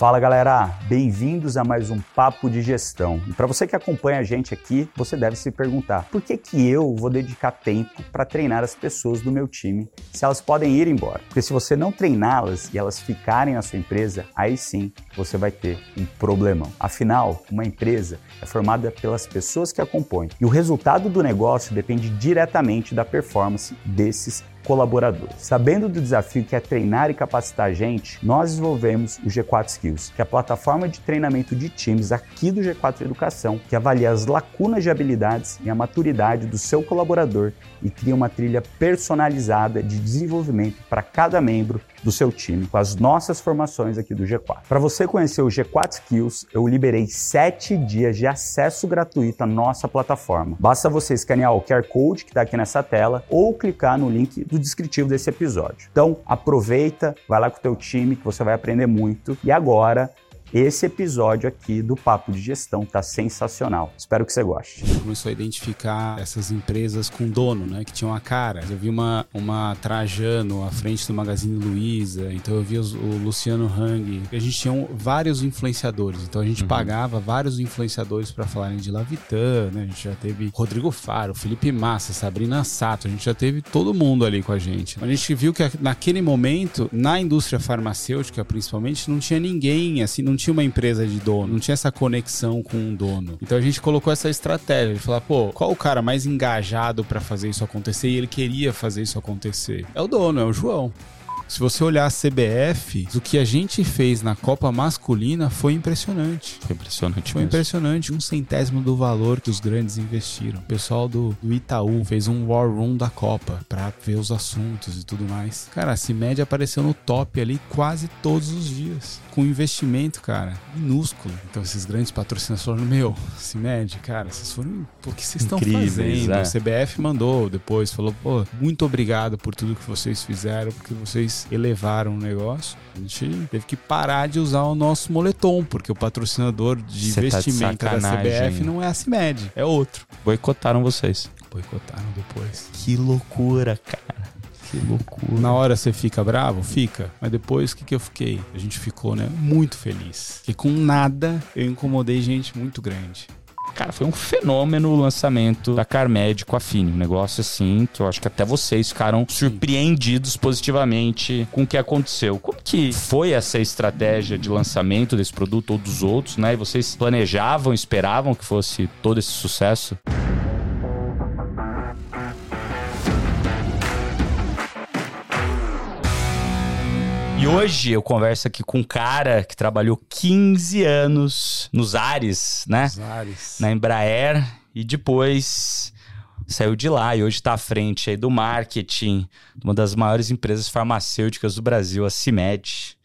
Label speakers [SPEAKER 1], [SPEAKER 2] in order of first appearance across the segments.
[SPEAKER 1] Fala galera, bem-vindos a mais um Papo de Gestão. E para você que acompanha a gente aqui, você deve se perguntar: por que, que eu vou dedicar tempo para treinar as pessoas do meu time se elas podem ir embora? Porque se você não treiná-las e elas ficarem na sua empresa, aí sim você vai ter um problemão. Afinal, uma empresa é formada pelas pessoas que a compõem e o resultado do negócio depende diretamente da performance desses colaboradores. Sabendo do desafio que é treinar e capacitar a gente, nós desenvolvemos o G4 Skills, que é a plataforma de treinamento de times aqui do G4 Educação, que avalia as lacunas de habilidades e a maturidade do seu colaborador e cria uma trilha personalizada de desenvolvimento para cada membro do seu time com as nossas formações aqui do G4. Para você conhecer o G4 Skills, eu liberei 7 dias de acesso gratuito à nossa plataforma. Basta você escanear o QR Code que está aqui nessa tela ou clicar no link do descritivo desse episódio. Então, aproveita, vai lá com o teu time que você vai aprender muito. E agora, esse episódio aqui do Papo de Gestão tá sensacional. Espero que você goste.
[SPEAKER 2] Começou a identificar essas empresas com dono, né? Que tinham a cara. Eu vi uma, uma Trajano à frente do Magazine Luiza, então eu vi os, o Luciano Hang. A gente tinha vários influenciadores, então a gente uhum. pagava vários influenciadores para falarem de Lavitan, né? A gente já teve Rodrigo Faro, Felipe Massa, Sabrina Sato, a gente já teve todo mundo ali com a gente. A gente viu que naquele momento, na indústria farmacêutica principalmente, não tinha ninguém, assim, não tinha uma empresa de dono, não tinha essa conexão com um dono. Então a gente colocou essa estratégia de falar, pô, qual o cara mais engajado para fazer isso acontecer? E ele queria fazer isso acontecer. É o dono, é o João. Se você olhar a CBF, o que a gente fez na Copa Masculina foi impressionante.
[SPEAKER 1] Foi impressionante.
[SPEAKER 2] Foi mesmo. impressionante. Um centésimo do valor que os grandes investiram. O pessoal do, do Itaú fez um War Room da Copa para ver os assuntos e tudo mais. Cara, a CIMED apareceu no top ali quase todos os dias. Com investimento, cara, minúsculo. Então, esses grandes patrocinadores falaram: Meu, CIMED, cara, vocês foram. O que vocês estão fazendo? É. O CBF mandou depois, falou: Pô, muito obrigado por tudo que vocês fizeram, porque vocês elevaram o negócio, a gente teve que parar de usar o nosso moletom, porque o patrocinador de Cê investimento tá de da CBF não é a CIMED, é outro.
[SPEAKER 1] Boicotaram vocês.
[SPEAKER 2] Boicotaram depois.
[SPEAKER 1] Que loucura, cara. Que loucura.
[SPEAKER 2] Na hora você fica bravo? Fica. Mas depois, o que, que eu fiquei? A gente ficou, né? Muito feliz. Que com nada eu incomodei gente muito grande.
[SPEAKER 1] Cara, foi um fenômeno o lançamento da Carmed com a Fini. Um negócio assim que eu acho que até vocês ficaram surpreendidos positivamente com o que aconteceu. Como que foi essa estratégia de lançamento desse produto ou dos outros, né? E vocês planejavam, esperavam que fosse todo esse sucesso? E hoje eu converso aqui com um cara que trabalhou 15 anos nos Ares, né? Nos Ares. Na Embraer. E depois saiu de lá e hoje está à frente aí do marketing de uma das maiores empresas farmacêuticas do Brasil, a CIMED.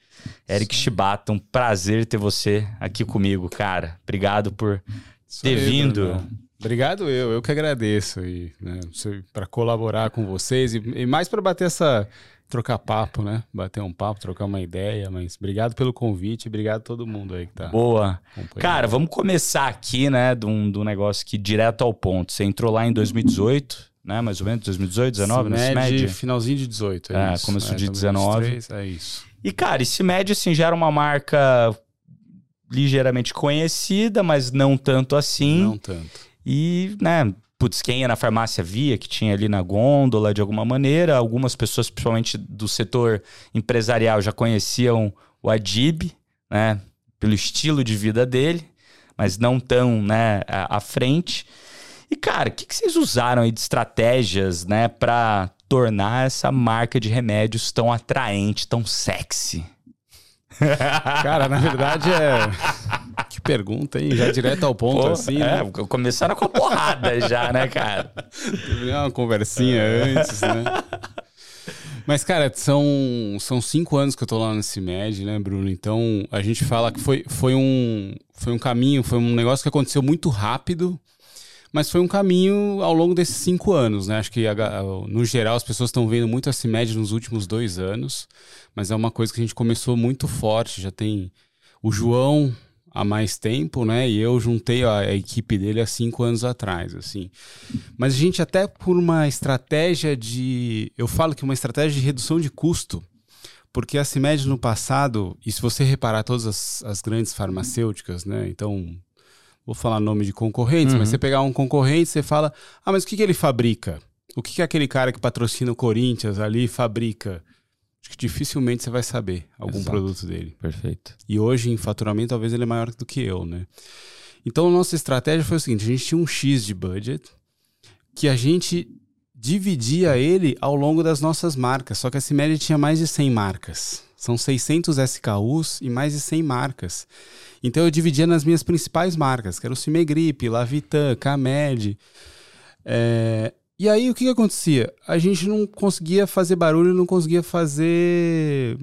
[SPEAKER 1] Eric Sim. Shibata, um prazer ter você aqui comigo, cara. Obrigado por Sou ter eu, vindo. Bruno.
[SPEAKER 2] Obrigado eu, eu que agradeço e né, para colaborar com vocês e, e mais para bater essa trocar papo, né? Bater um papo, trocar uma ideia, mas obrigado pelo convite, obrigado a todo mundo aí que tá.
[SPEAKER 1] Boa. Cara, vamos começar aqui, né, de um, de um negócio que direto ao ponto. Você entrou lá em 2018, né? Mais ou menos 2018, 19,
[SPEAKER 2] no CIMED? Finalzinho de 18,
[SPEAKER 1] é, é isso. começo é, de 19. 23,
[SPEAKER 2] é isso.
[SPEAKER 1] E cara, esse CIMED assim já era uma marca ligeiramente conhecida, mas não tanto assim.
[SPEAKER 2] Não tanto.
[SPEAKER 1] E, né, putz, quem ia na farmácia via que tinha ali na gôndola de alguma maneira. Algumas pessoas, principalmente do setor empresarial, já conheciam o Adib, né, pelo estilo de vida dele, mas não tão, né, à frente. E, cara, o que, que vocês usaram aí de estratégias, né, para tornar essa marca de remédios tão atraente, tão sexy?
[SPEAKER 2] Cara, na verdade é. Pergunta, hein? Já direto ao ponto, Pô, assim.
[SPEAKER 1] É, né? começaram com a porrada já, né, cara?
[SPEAKER 2] Teve uma conversinha antes, né? Mas, cara, são, são cinco anos que eu tô lá no CIMED, né, Bruno? Então, a gente fala que foi, foi, um, foi um caminho, foi um negócio que aconteceu muito rápido. Mas foi um caminho ao longo desses cinco anos, né? Acho que, no geral, as pessoas estão vendo muito a CIMED nos últimos dois anos, mas é uma coisa que a gente começou muito forte. Já tem o João há mais tempo, né? E eu juntei a, a equipe dele há cinco anos atrás, assim. Mas a gente até por uma estratégia de... Eu falo que uma estratégia de redução de custo, porque a CIMED no passado, e se você reparar todas as, as grandes farmacêuticas, né? Então, vou falar nome de concorrentes, uhum. mas você pegar um concorrente, você fala, ah, mas o que, que ele fabrica? O que, que aquele cara que patrocina o Corinthians ali fabrica? Acho que dificilmente você vai saber algum Exato. produto dele.
[SPEAKER 3] Perfeito.
[SPEAKER 2] E hoje, em faturamento, talvez ele é maior do que eu, né? Então, a nossa estratégia foi o seguinte: a gente tinha um X de budget que a gente dividia ele ao longo das nossas marcas. Só que a Cimed tinha mais de 100 marcas. São 600 SKUs e mais de 100 marcas. Então eu dividia nas minhas principais marcas, que era o Cimegripe, Lavitan, Camed. É... E aí o que, que acontecia? A gente não conseguia fazer barulho, não conseguia fazer.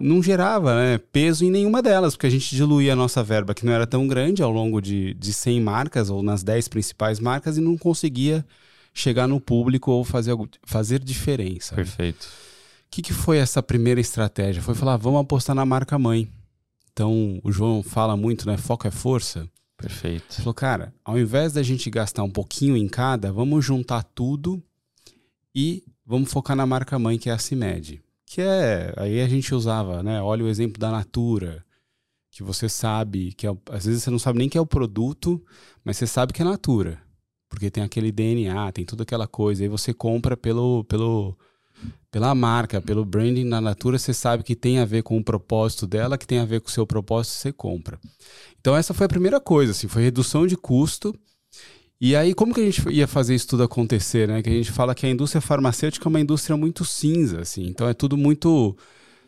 [SPEAKER 2] Não gerava né, peso em nenhuma delas, porque a gente diluía a nossa verba, que não era tão grande, ao longo de, de 100 marcas ou nas 10 principais marcas, e não conseguia chegar no público ou fazer, fazer diferença.
[SPEAKER 3] Né? Perfeito.
[SPEAKER 2] O que, que foi essa primeira estratégia? Foi falar, vamos apostar na marca mãe. Então, o João fala muito, né? Foco é força.
[SPEAKER 3] Perfeito.
[SPEAKER 2] Falou, cara, ao invés da gente gastar um pouquinho em cada, vamos juntar tudo e vamos focar na marca mãe, que é a CIMED. Que é, aí a gente usava, né? Olha o exemplo da Natura, que você sabe que é, às vezes você não sabe nem que é o produto, mas você sabe que é Natura porque tem aquele DNA, tem toda aquela coisa. Aí você compra pelo, pelo, pela marca, pelo branding na Natura, você sabe que tem a ver com o propósito dela, que tem a ver com o seu propósito, você compra. Então essa foi a primeira coisa, assim, foi redução de custo. E aí, como que a gente ia fazer isso tudo acontecer, né? Que a gente fala que a indústria farmacêutica é uma indústria muito cinza, assim. Então é tudo muito...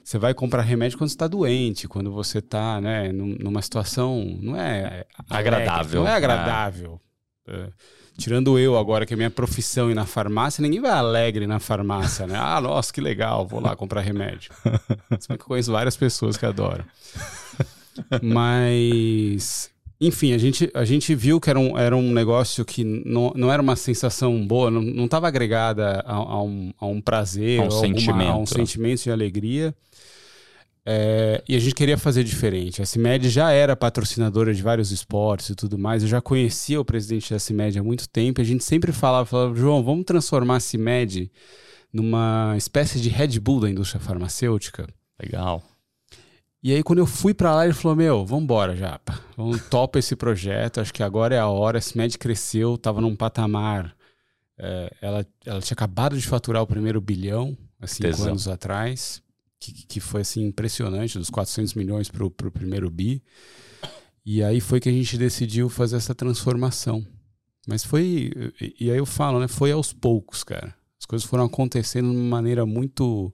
[SPEAKER 2] Você vai comprar remédio quando está doente, quando você está né, numa situação... Não é...
[SPEAKER 3] Agradável.
[SPEAKER 2] Não é agradável. É. É. Tirando eu agora, que é minha profissão ir na farmácia, ninguém vai alegre na farmácia, né? Ah, nossa, que legal, vou lá comprar remédio. Se que eu conheço várias pessoas que adoram. Mas, enfim, a gente, a gente viu que era um, era um negócio que não, não era uma sensação boa, não estava agregada a, a, um, a um prazer,
[SPEAKER 3] a um, sentimento.
[SPEAKER 2] a um sentimento de alegria. É, e a gente queria fazer diferente. A CIMED já era patrocinadora de vários esportes e tudo mais. Eu já conhecia o presidente da CIMED há muito tempo. A gente sempre falava, falava João, vamos transformar a CIMED numa espécie de Red Bull da indústria farmacêutica.
[SPEAKER 3] Legal.
[SPEAKER 2] E aí, quando eu fui para lá, ele falou: Meu, vambora, Japa. Vamos topa esse projeto. Acho que agora é a hora. A CIMED cresceu, estava num patamar. É, ela, ela tinha acabado de faturar o primeiro bilhão, há cinco Tesão. anos atrás que, que foi assim impressionante, dos 400 milhões para o primeiro bi. E aí foi que a gente decidiu fazer essa transformação. Mas foi. E aí eu falo, né? Foi aos poucos, cara. As coisas foram acontecendo de uma maneira muito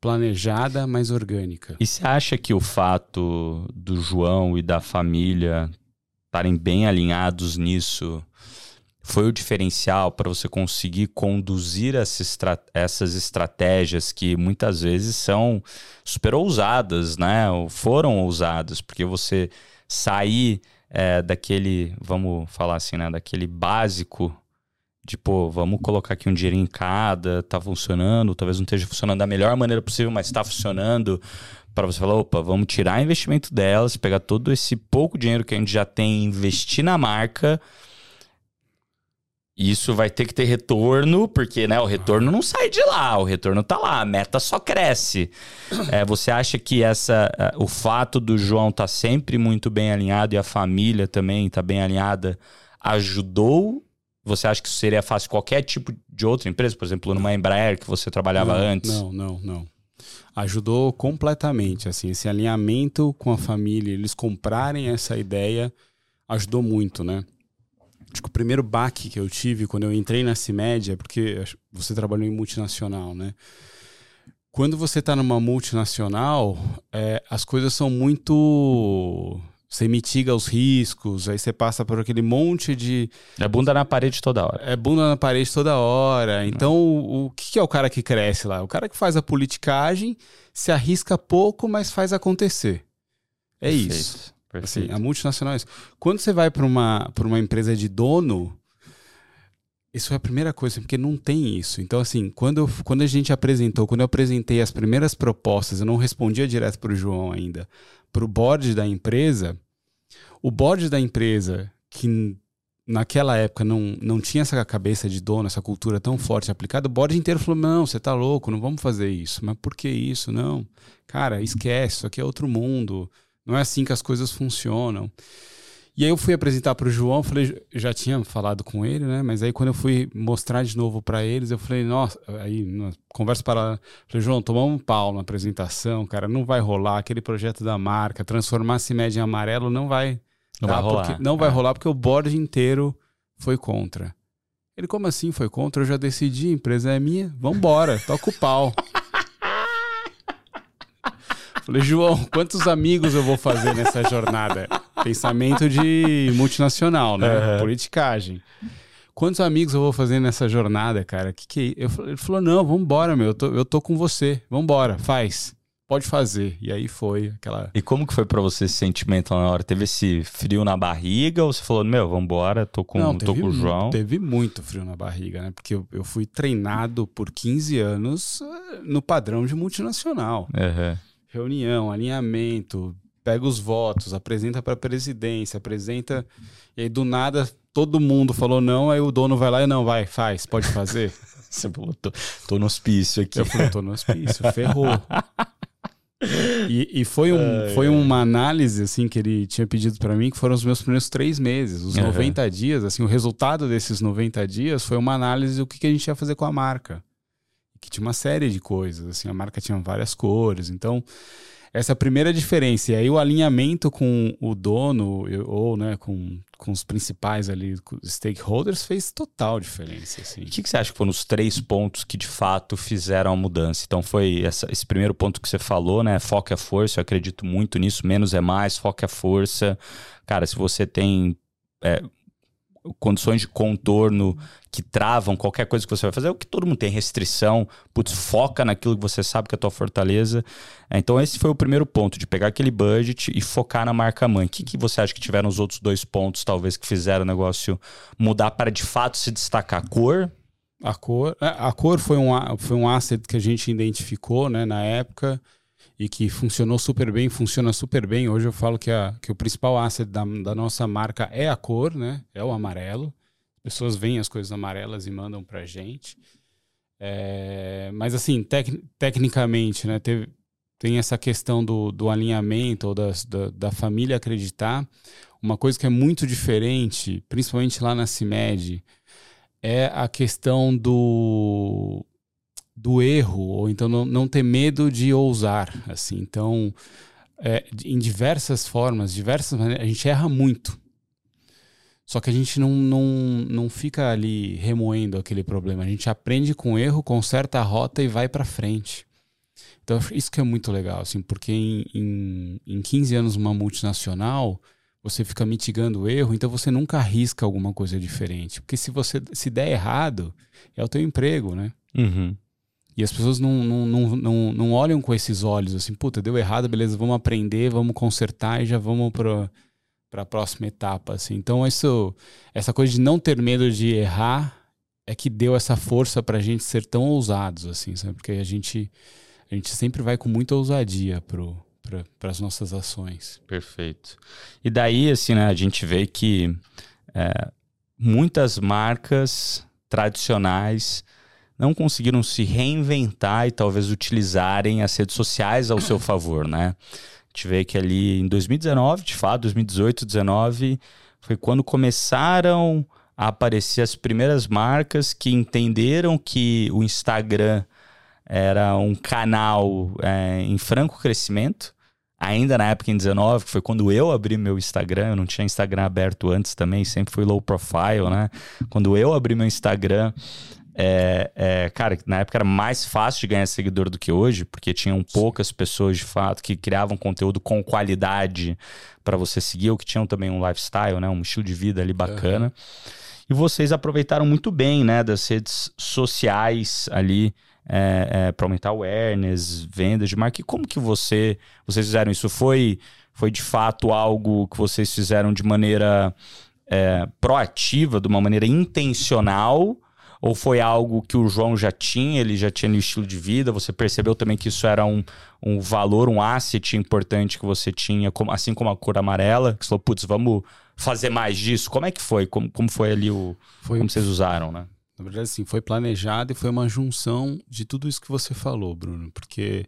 [SPEAKER 2] planejada, mas orgânica.
[SPEAKER 3] E você acha que o fato do João e da família estarem bem alinhados nisso foi o diferencial para você conseguir conduzir essas estratégias que muitas vezes são super ousadas, né? Ou foram ousadas, porque você sair é, daquele, vamos falar assim, né? Daquele básico de, pô, vamos colocar aqui um dinheiro em cada, tá funcionando, talvez não esteja funcionando da melhor maneira possível, mas está funcionando. Para você falar, opa, vamos tirar investimento delas, pegar todo esse pouco dinheiro que a gente já tem e investir na marca isso vai ter que ter retorno, porque né, o retorno não sai de lá, o retorno tá lá, a meta só cresce. É, você acha que essa, é, o fato do João estar tá sempre muito bem alinhado e a família também tá bem alinhada ajudou? Você acha que isso seria fácil qualquer tipo de outra empresa, por exemplo, numa Embraer que você trabalhava
[SPEAKER 2] não,
[SPEAKER 3] antes?
[SPEAKER 2] Não, não, não. Ajudou completamente, assim, esse alinhamento com a família, eles comprarem essa ideia ajudou muito, né? Acho que o primeiro baque que eu tive quando eu entrei na CIMED é porque você trabalhou em multinacional, né? Quando você está numa multinacional, é, as coisas são muito. Você mitiga os riscos, aí você passa por aquele monte de.
[SPEAKER 3] É bunda na parede toda hora.
[SPEAKER 2] É bunda na parede toda hora. Então, o, o que é o cara que cresce lá? O cara que faz a politicagem, se arrisca pouco, mas faz acontecer. É Perfeito. isso. Assim, a multinacionais. Quando você vai para uma, uma empresa de dono, isso é a primeira coisa, porque não tem isso. Então, assim, quando, eu, quando a gente apresentou, quando eu apresentei as primeiras propostas, eu não respondia direto para o João ainda, para o board da empresa, o board da empresa, que naquela época não, não tinha essa cabeça de dono, essa cultura tão forte aplicada, o board inteiro falou: não, você tá louco, não vamos fazer isso. Mas por que isso? Não. Cara, esquece, isso aqui é outro mundo. Não é assim que as coisas funcionam. E aí eu fui apresentar para o João, falei, já tinha falado com ele, né? Mas aí quando eu fui mostrar de novo para eles, eu falei, nossa, aí conversa para, falei, João, tomamos um pau na apresentação, cara, não vai rolar aquele projeto da marca, transformar CIMED em amarelo não vai,
[SPEAKER 3] não vai rolar.
[SPEAKER 2] Porque, não vai é. rolar porque o board inteiro foi contra. Ele, como assim foi contra? Eu já decidi, a empresa é minha, vambora, toca o pau. Falei, João, quantos amigos eu vou fazer nessa jornada? Pensamento de multinacional, né? Uhum. Politicagem. Quantos amigos eu vou fazer nessa jornada, cara? Que que é? eu, ele falou: "Não, vambora, meu. Eu tô, eu tô com você. Vambora, faz. Pode fazer". E aí foi aquela
[SPEAKER 3] E como que foi para você esse sentimento na hora? Teve esse frio na barriga ou você falou: "Meu, vambora, tô com, Não, tô com o João"?
[SPEAKER 2] Teve muito frio na barriga, né? Porque eu, eu fui treinado por 15 anos eh, no padrão de multinacional.
[SPEAKER 3] Uhum
[SPEAKER 2] reunião, alinhamento, pega os votos, apresenta para a presidência, apresenta. E aí do nada todo mundo falou não, aí o dono vai lá e não, vai, faz, pode fazer.
[SPEAKER 3] Você falou, tô, tô no hospício aqui.
[SPEAKER 2] Eu falei, tô no hospício, ferrou. E, e, foi, um, foi uma análise assim que ele tinha pedido para mim, que foram os meus primeiros três meses, os uhum. 90 dias. Assim, o resultado desses 90 dias foi uma análise do que, que a gente ia fazer com a marca que tinha uma série de coisas, assim, a marca tinha várias cores, então essa é primeira diferença. E aí o alinhamento com o dono ou né, com, com os principais ali stakeholders fez total diferença. Assim.
[SPEAKER 3] O que, que, você acha que foram os três pontos que de fato fizeram a mudança? Então foi essa, esse primeiro ponto que você falou, né? Foco é força, eu acredito muito nisso, menos é mais, foco é força. Cara, se você tem é, condições de contorno que travam qualquer coisa que você vai fazer, é o que todo mundo tem restrição, putz, foca naquilo que você sabe que é a tua fortaleza. É, então esse foi o primeiro ponto, de pegar aquele budget e focar na marca mãe. O que, que você acha que tiveram os outros dois pontos, talvez, que fizeram o negócio mudar para de fato se destacar? A cor?
[SPEAKER 2] A cor, é, a cor foi um, foi um asset que a gente identificou né, na época e que funcionou super bem, funciona super bem. Hoje eu falo que, a, que o principal asset da, da nossa marca é a cor, né? É o amarelo. Pessoas veem as coisas amarelas e mandam pra gente. É, mas assim, tec, tecnicamente, né? Teve, tem essa questão do, do alinhamento ou das, da, da família acreditar. Uma coisa que é muito diferente, principalmente lá na CIMED, é a questão do do erro, ou então não, não ter medo de ousar, assim. Então, é, em diversas formas, diversas maneiras, a gente erra muito. Só que a gente não, não, não fica ali remoendo aquele problema. A gente aprende com o erro, conserta a rota e vai para frente. Então, isso que é muito legal, assim, porque em, em, em 15 anos uma multinacional, você fica mitigando o erro, então você nunca arrisca alguma coisa diferente. Porque se você se der errado, é o teu emprego, né?
[SPEAKER 3] Uhum.
[SPEAKER 2] E as pessoas não, não, não, não, não olham com esses olhos assim, puta, deu errado, beleza, vamos aprender, vamos consertar e já vamos para para a próxima etapa, assim. Então isso, essa coisa de não ter medo de errar é que deu essa força para a gente ser tão ousados, assim, sabe? Porque a gente a gente sempre vai com muita ousadia pro para as nossas ações.
[SPEAKER 3] Perfeito. E daí, assim, né, a gente vê que é, muitas marcas tradicionais não conseguiram se reinventar e talvez utilizarem as redes sociais ao seu favor, né? A gente vê que ali em 2019, de fato, 2018, 2019, foi quando começaram a aparecer as primeiras marcas que entenderam que o Instagram era um canal é, em franco crescimento. Ainda na época em 19, que foi quando eu abri meu Instagram, eu não tinha Instagram aberto antes também, sempre fui low profile, né? Quando eu abri meu Instagram, é, é, cara, na época era mais fácil de ganhar seguidor do que hoje, porque tinham poucas pessoas de fato que criavam conteúdo com qualidade para você seguir, ou que tinham também um lifestyle, né, um estilo de vida ali bacana. Uhum. E vocês aproveitaram muito bem, né, das redes sociais ali é, é, para aumentar awareness, vendas de marca. E como que você, vocês fizeram isso? Foi, foi de fato algo que vocês fizeram de maneira é, proativa, de uma maneira intencional? Ou foi algo que o João já tinha, ele já tinha no estilo de vida? Você percebeu também que isso era um, um valor, um asset importante que você tinha, como, assim como a cor amarela? Que você falou, putz, vamos fazer mais disso? Como é que foi? Como, como foi ali o. Foi, como vocês usaram, né?
[SPEAKER 2] Na verdade, sim, foi planejado e foi uma junção de tudo isso que você falou, Bruno, porque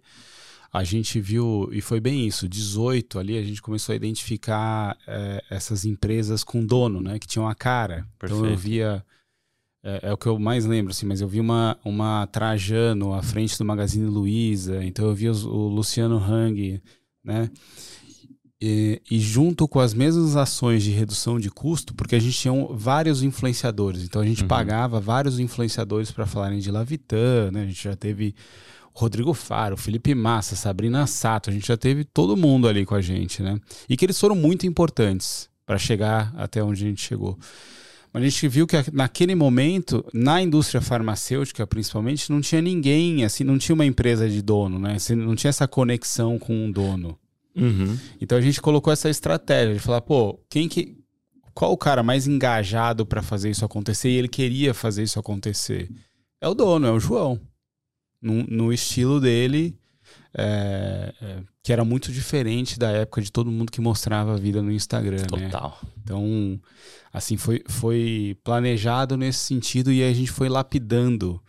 [SPEAKER 2] a gente viu, e foi bem isso, 18 ali, a gente começou a identificar é, essas empresas com dono, né, que tinham a cara. Perfeito. Então eu via, é, é, o que eu mais lembro, assim, mas eu vi uma, uma Trajano à frente do Magazine Luiza, então eu vi os, o Luciano Hang, né, e, e, junto com as mesmas ações de redução de custo, porque a gente tinha um, vários influenciadores, então a gente uhum. pagava vários influenciadores para falarem de Lavitan, né? A gente já teve Rodrigo Faro, Felipe Massa, Sabrina Sato, a gente já teve todo mundo ali com a gente, né? E que eles foram muito importantes para chegar até onde a gente chegou. Mas a gente viu que naquele momento, na indústria farmacêutica principalmente, não tinha ninguém, assim, não tinha uma empresa de dono, né? Não tinha essa conexão com um dono. Uhum. Então a gente colocou essa estratégia de falar, pô, quem que. Qual o cara mais engajado para fazer isso acontecer? E ele queria fazer isso acontecer. É o dono, é o João. No, no estilo dele, é, é, que era muito diferente da época de todo mundo que mostrava a vida no Instagram.
[SPEAKER 3] Né? Total.
[SPEAKER 2] Né? Então, assim, foi, foi planejado nesse sentido e a gente foi lapidando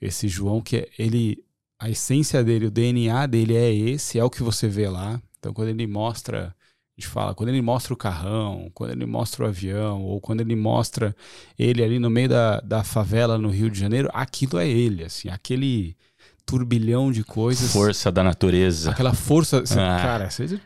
[SPEAKER 2] esse João, que ele. A essência dele, o DNA dele é esse, é o que você vê lá. Então, quando ele mostra, a gente fala, quando ele mostra o carrão, quando ele mostra o avião, ou quando ele mostra ele ali no meio da, da favela no Rio de Janeiro, aquilo é ele, assim, aquele turbilhão de coisas.
[SPEAKER 3] Força da natureza.
[SPEAKER 2] Aquela força. Você, ah. Cara, você,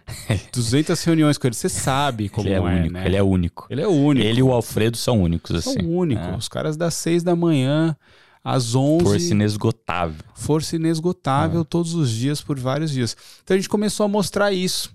[SPEAKER 2] 200 reuniões com ele, você sabe como
[SPEAKER 3] ele é,
[SPEAKER 2] é
[SPEAKER 3] único.
[SPEAKER 2] Né?
[SPEAKER 3] Ele é único.
[SPEAKER 2] Ele é único.
[SPEAKER 3] Ele e o Alfredo são únicos, assim.
[SPEAKER 2] São únicos. É. Os caras das 6 da manhã às 11.
[SPEAKER 3] Força inesgotável.
[SPEAKER 2] Força inesgotável ah. todos os dias, por vários dias. Então a gente começou a mostrar isso.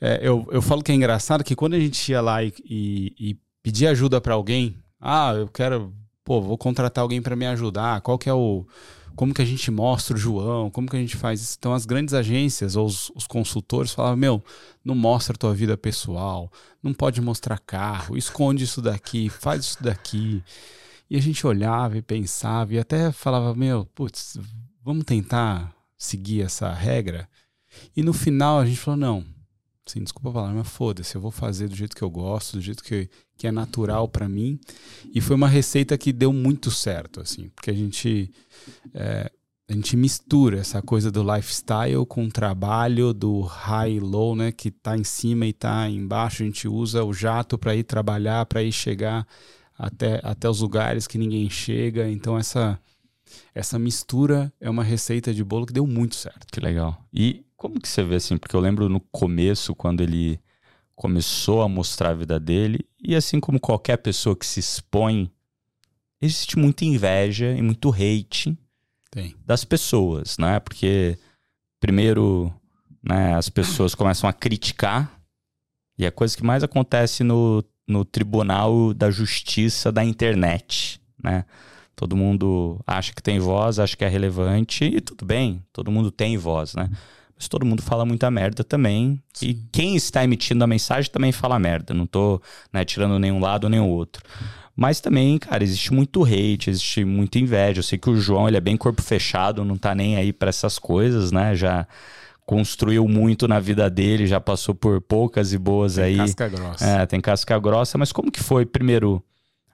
[SPEAKER 2] É, eu, eu falo que é engraçado que quando a gente ia lá e, e, e pedia ajuda para alguém, ah, eu quero, pô, vou contratar alguém para me ajudar, qual que é o. Como que a gente mostra o João? Como que a gente faz isso? Então, as grandes agências ou os, os consultores falavam: Meu, não mostra a tua vida pessoal, não pode mostrar carro, esconde isso daqui, faz isso daqui. E a gente olhava e pensava e até falava, meu, putz, vamos tentar seguir essa regra. E no final a gente falou, não, sim, desculpa falar, mas foda-se, eu vou fazer do jeito que eu gosto, do jeito que, que é natural para mim. E foi uma receita que deu muito certo, assim, porque a gente é, a gente mistura essa coisa do lifestyle com o trabalho do high low, né, que tá em cima e tá embaixo. A gente usa o jato para ir trabalhar, para ir chegar até, até os lugares que ninguém chega. Então essa essa mistura é uma receita de bolo que deu muito certo.
[SPEAKER 3] Que legal. E como que você vê assim? Porque eu lembro no começo, quando ele começou a mostrar a vida dele, e assim como qualquer pessoa que se expõe, existe muita inveja e muito hate
[SPEAKER 2] Tem.
[SPEAKER 3] das pessoas, né? Porque primeiro, né, as pessoas começam a criticar, e a coisa que mais acontece no no Tribunal da Justiça da Internet, né? Todo mundo acha que tem voz, acha que é relevante e tudo bem, todo mundo tem voz, né? Mas todo mundo fala muita merda também. Sim. E quem está emitindo a mensagem também fala merda. Não tô né, tirando nenhum lado nem o outro. Mas também, cara, existe muito hate, existe muita inveja. Eu sei que o João ele é bem corpo fechado, não tá nem aí para essas coisas, né? Já construiu muito na vida dele, já passou por poucas e boas
[SPEAKER 2] tem
[SPEAKER 3] aí.
[SPEAKER 2] Tem casca grossa.
[SPEAKER 3] É, tem casca grossa, mas como que foi, primeiro,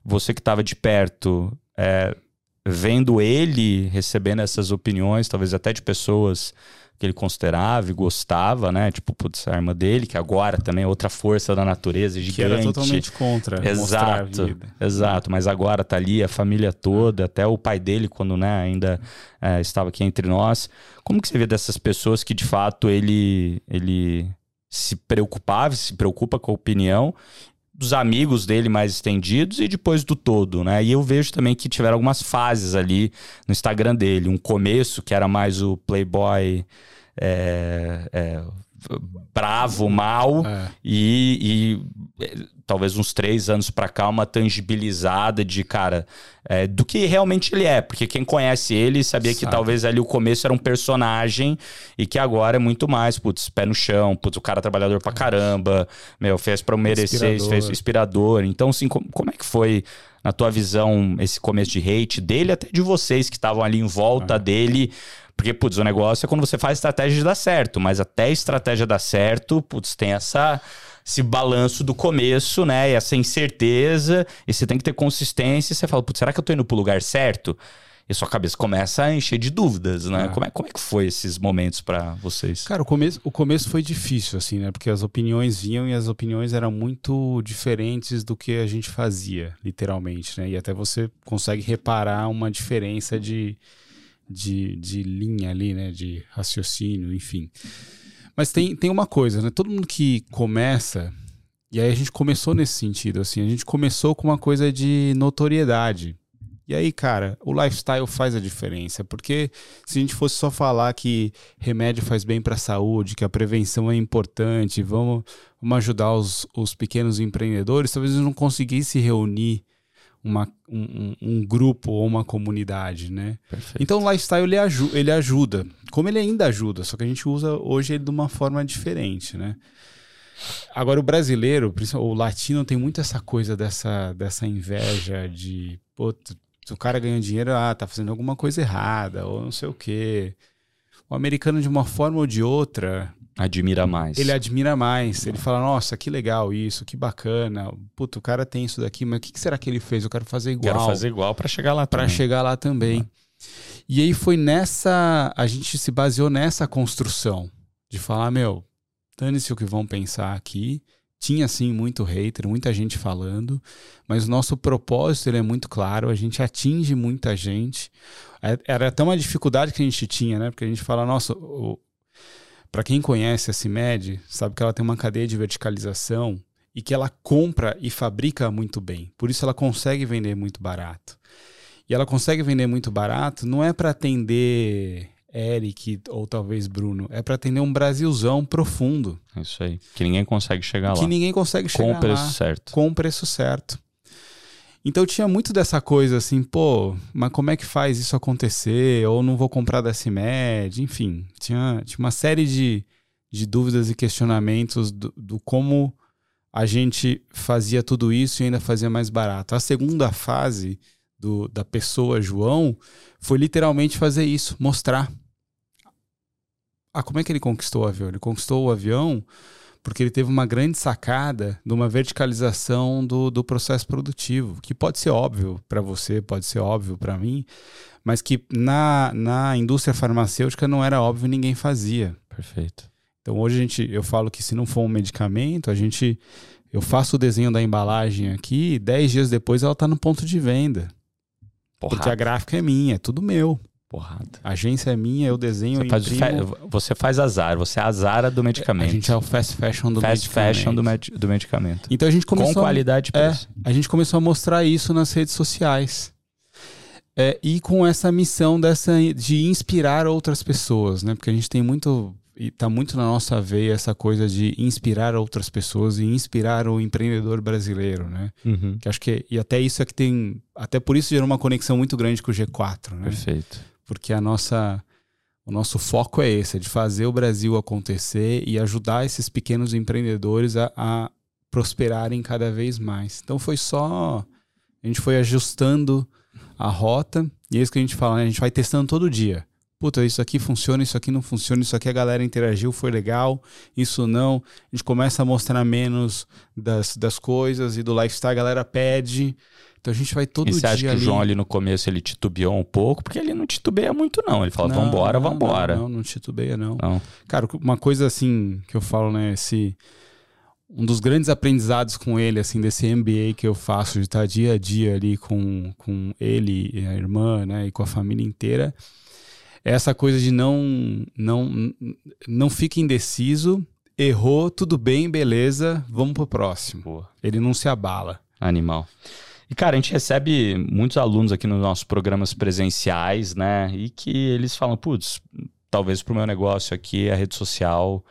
[SPEAKER 3] você que estava de perto, é, vendo ele recebendo essas opiniões, talvez até de pessoas que ele considerava e gostava, né? Tipo, putz, a arma dele, que agora também é outra força da natureza gigante. Que
[SPEAKER 2] era totalmente contra
[SPEAKER 3] Exato, exato. Mas agora tá ali a família toda, até o pai dele, quando né, ainda é, estava aqui entre nós. Como que você vê dessas pessoas que, de fato, ele, ele se preocupava, se preocupa com a opinião dos amigos dele mais estendidos e depois do todo, né? E eu vejo também que tiveram algumas fases ali no Instagram dele. Um começo que era mais o Playboy é, é, bravo, mal, é. e, e, talvez uns três anos para cá uma tangibilizada de, cara, é, do que realmente ele é. Porque quem conhece ele sabia Sabe. que talvez ali o começo era um personagem e que agora é muito mais, putz, pé no chão, putz, o cara trabalhador pra caramba, meu, fez pra merecer, inspirador. fez inspirador. Então, assim, como, como é que foi na tua visão, esse começo de hate dele, até de vocês que estavam ali em volta ah. dele? Porque, putz, o negócio é quando você faz estratégia de dar certo, mas até a estratégia dar certo, putz, tem essa esse balanço do começo, né? E essa incerteza, e você tem que ter consistência, e você fala, putz, será que eu tô indo pro lugar certo? e sua cabeça começa a encher de dúvidas, né? É. Como, é, como é que foi esses momentos para vocês?
[SPEAKER 2] Cara, o começo, o começo foi difícil, assim, né? Porque as opiniões vinham e as opiniões eram muito diferentes do que a gente fazia, literalmente, né? E até você consegue reparar uma diferença de, de, de linha ali, né? De raciocínio, enfim. Mas tem, tem uma coisa, né? Todo mundo que começa, e aí a gente começou nesse sentido, assim, a gente começou com uma coisa de notoriedade. E aí, cara, o lifestyle faz a diferença, porque se a gente fosse só falar que remédio faz bem para a saúde, que a prevenção é importante, vamos, vamos ajudar os, os pequenos empreendedores, talvez eles não conseguisse reunir uma, um, um, grupo ou uma comunidade, né? Perfeito. Então o lifestyle ele, aju ele ajuda, como ele ainda ajuda, só que a gente usa hoje ele de uma forma diferente, né? Agora, o brasileiro, o latino, tem muito essa coisa dessa, dessa inveja de, pô, se o cara ganha dinheiro, ah, tá fazendo alguma coisa errada, ou não sei o quê. O americano, de uma forma ou de outra.
[SPEAKER 3] Admira mais.
[SPEAKER 2] Ele admira mais. Ele fala, nossa, que legal isso, que bacana. Puta, o cara tem isso daqui, mas o que, será que ele fez? Eu quero fazer igual.
[SPEAKER 3] Quero fazer igual para chegar lá
[SPEAKER 2] Para chegar lá também. E aí foi nessa. A gente se baseou nessa construção de falar, meu, dane-se o que vão pensar aqui tinha sim muito hater, muita gente falando, mas o nosso propósito ele é muito claro, a gente atinge muita gente. É, era até uma dificuldade que a gente tinha, né? Porque a gente fala, nossa, para quem conhece a CIMED, sabe que ela tem uma cadeia de verticalização e que ela compra e fabrica muito bem. Por isso ela consegue vender muito barato. E ela consegue vender muito barato não é para atender Eric ou talvez Bruno. É para atender um Brasilzão profundo.
[SPEAKER 3] Isso aí. Que ninguém consegue chegar
[SPEAKER 2] que
[SPEAKER 3] lá.
[SPEAKER 2] Que ninguém consegue chegar
[SPEAKER 3] lá. Com o preço certo.
[SPEAKER 2] Com o preço certo. Então tinha muito dessa coisa assim, pô, mas como é que faz isso acontecer? Ou não vou comprar da CIMED? Enfim, tinha, tinha uma série de, de dúvidas e questionamentos do, do como a gente fazia tudo isso e ainda fazia mais barato. A segunda fase do, da pessoa João foi literalmente fazer isso, mostrar ah, como é que ele conquistou o avião? Ele conquistou o avião porque ele teve uma grande sacada de uma verticalização do, do processo produtivo, que pode ser óbvio para você, pode ser óbvio para mim, mas que na, na indústria farmacêutica não era óbvio, ninguém fazia.
[SPEAKER 3] Perfeito.
[SPEAKER 2] Então hoje a gente, eu falo que se não for um medicamento, a gente, eu faço o desenho da embalagem aqui, e dez dias depois ela está no ponto de venda. Porrada. Porque a gráfica é minha, é tudo meu.
[SPEAKER 3] Porrada.
[SPEAKER 2] A agência é minha, eu desenho
[SPEAKER 3] você faz,
[SPEAKER 2] imprimo...
[SPEAKER 3] você faz azar, você é a Zara do medicamento.
[SPEAKER 2] A gente é o fast fashion do
[SPEAKER 3] fast medicamento. fashion do, med do medicamento.
[SPEAKER 2] Então a gente começou...
[SPEAKER 3] Com qualidade
[SPEAKER 2] e É, a gente começou a mostrar isso nas redes sociais. É, e com essa missão dessa, de inspirar outras pessoas, né? Porque a gente tem muito e tá muito na nossa veia essa coisa de inspirar outras pessoas e inspirar o empreendedor brasileiro, né? Uhum. Que acho que e até isso é que tem, até por isso gerou uma conexão muito grande com o G4, né?
[SPEAKER 3] Perfeito
[SPEAKER 2] porque a nossa o nosso foco é esse, é de fazer o Brasil acontecer e ajudar esses pequenos empreendedores a, a prosperarem cada vez mais. Então foi só a gente foi ajustando a rota e é isso que a gente fala, né? a gente vai testando todo dia. Puta, isso aqui funciona, isso aqui não funciona, isso aqui a galera interagiu, foi legal, isso não. A gente começa a mostrar menos das, das coisas e do lifestyle, a galera pede. Então a gente vai todo e dia.
[SPEAKER 3] Você acha que
[SPEAKER 2] ali...
[SPEAKER 3] o João ali no começo ele titubeou um pouco? Porque ele não titubeia muito, não. Ele fala, não, vambora, não, vambora.
[SPEAKER 2] Não, não, não titubeia, não. não. Cara, uma coisa assim que eu falo, né? Esse. Um dos grandes aprendizados com ele, assim, desse MBA que eu faço, de estar dia a dia ali com, com ele e a irmã, né? E com a família inteira, é essa coisa de não, não, não fique indeciso, errou, tudo bem, beleza, vamos pro próximo. Boa. Ele não se abala.
[SPEAKER 3] Animal. E, cara, a gente recebe muitos alunos aqui nos nossos programas presenciais, né? E que eles falam, putz, talvez para o meu negócio aqui a rede social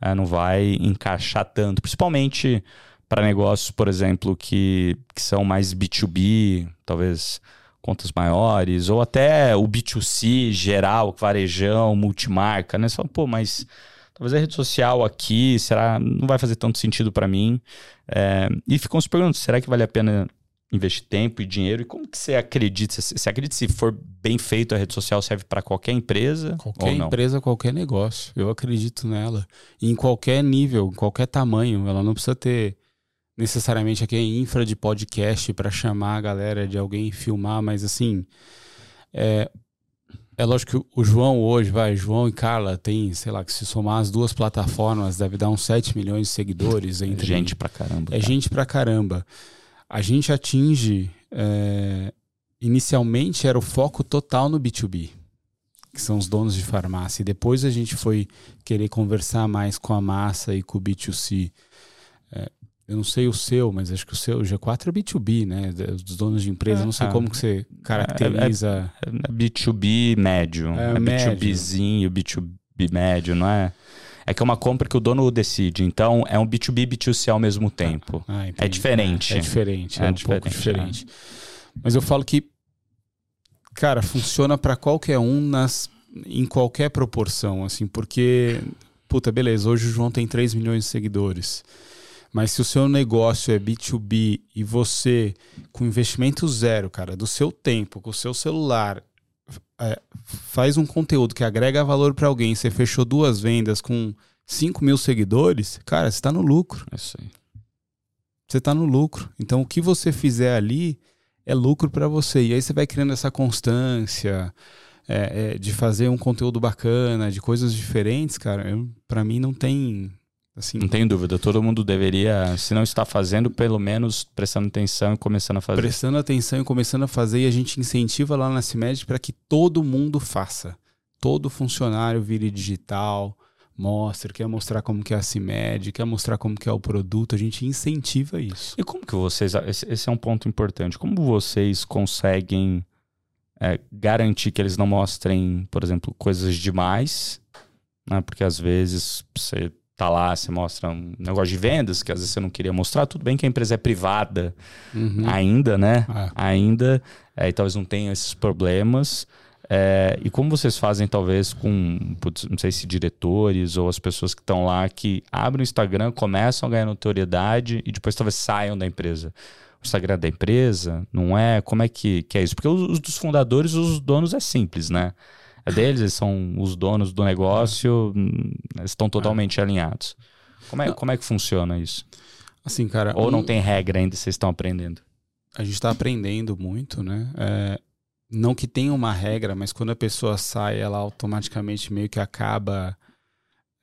[SPEAKER 3] é, não vai encaixar tanto. Principalmente para negócios, por exemplo, que, que são mais B2B, talvez contas maiores, ou até o B2C geral, varejão, multimarca, né? Você fala, pô, mas talvez a rede social aqui, será, não vai fazer tanto sentido para mim. É, e ficam se perguntando, será que vale a pena investir tempo e dinheiro. E como que você acredita? Você acredita se for bem feito a rede social serve para qualquer empresa?
[SPEAKER 2] Qualquer empresa, qualquer negócio. Eu acredito nela. E em qualquer nível, em qualquer tamanho. Ela não precisa ter necessariamente aqui infra de podcast para chamar a galera de alguém filmar, mas assim. É, é lógico que o João hoje, vai, João e Carla tem, sei lá, que se somar as duas plataformas, deve dar uns 7 milhões de seguidores. Entre...
[SPEAKER 3] É gente pra caramba.
[SPEAKER 2] É
[SPEAKER 3] cara.
[SPEAKER 2] gente pra caramba a gente atinge. É, inicialmente era o foco total no B2B, que são os donos de farmácia. E depois a gente foi querer conversar mais com a massa e com o B2C. É, eu não sei o seu, mas acho que o seu o G4 é B2B, né? Dos donos de empresa. É, não sei é, como que você caracteriza.
[SPEAKER 3] É, é B2B médio. É, é B2Bzinho, B2B médio, não é? É que é uma compra que o dono decide. Então, é um B2B e B2C ao mesmo tempo. Ah, é diferente.
[SPEAKER 2] É, é diferente, é, é um diferente, pouco diferente. Mas eu falo que, cara, funciona para qualquer um nas, em qualquer proporção, assim, porque, puta, beleza, hoje o João tem 3 milhões de seguidores. Mas se o seu negócio é B2B e você, com investimento zero, cara, do seu tempo, com o seu celular, é, faz um conteúdo que agrega valor para alguém, você fechou duas vendas com 5 mil seguidores, cara, você está no lucro.
[SPEAKER 3] É isso aí.
[SPEAKER 2] Você está no lucro. Então, o que você fizer ali é lucro para você. E aí você vai criando essa constância é, é, de fazer um conteúdo bacana, de coisas diferentes, cara. Para mim não tem Assim,
[SPEAKER 3] não tenho dúvida, todo mundo deveria, se não está fazendo, pelo menos prestando atenção e começando a fazer.
[SPEAKER 2] Prestando atenção e começando a fazer, e a gente incentiva lá na CIMED para que todo mundo faça. Todo funcionário vire digital, mostre, quer mostrar como que é a CIMED, quer mostrar como que é o produto, a gente incentiva isso.
[SPEAKER 3] E como que vocês, esse é um ponto importante, como vocês conseguem é, garantir que eles não mostrem, por exemplo, coisas demais, né? porque às vezes você tá lá, você mostra um negócio de vendas que às vezes você não queria mostrar. Tudo bem que a empresa é privada uhum. ainda, né? É. Ainda, é, e talvez não tenha esses problemas. É, e como vocês fazem, talvez, com, putz, não sei se diretores ou as pessoas que estão lá que abrem o Instagram, começam a ganhar notoriedade e depois talvez saiam da empresa? O Instagram é da empresa? Não é? Como é que, que é isso? Porque os, os dos fundadores, os donos é simples, né? É deles, eles são os donos do negócio, hum, estão totalmente é. alinhados. Como é, como é que funciona isso?
[SPEAKER 2] Assim, cara.
[SPEAKER 3] Ou um... não tem regra ainda, vocês estão aprendendo?
[SPEAKER 2] A gente está aprendendo muito, né? É, não que tenha uma regra, mas quando a pessoa sai, ela automaticamente meio que acaba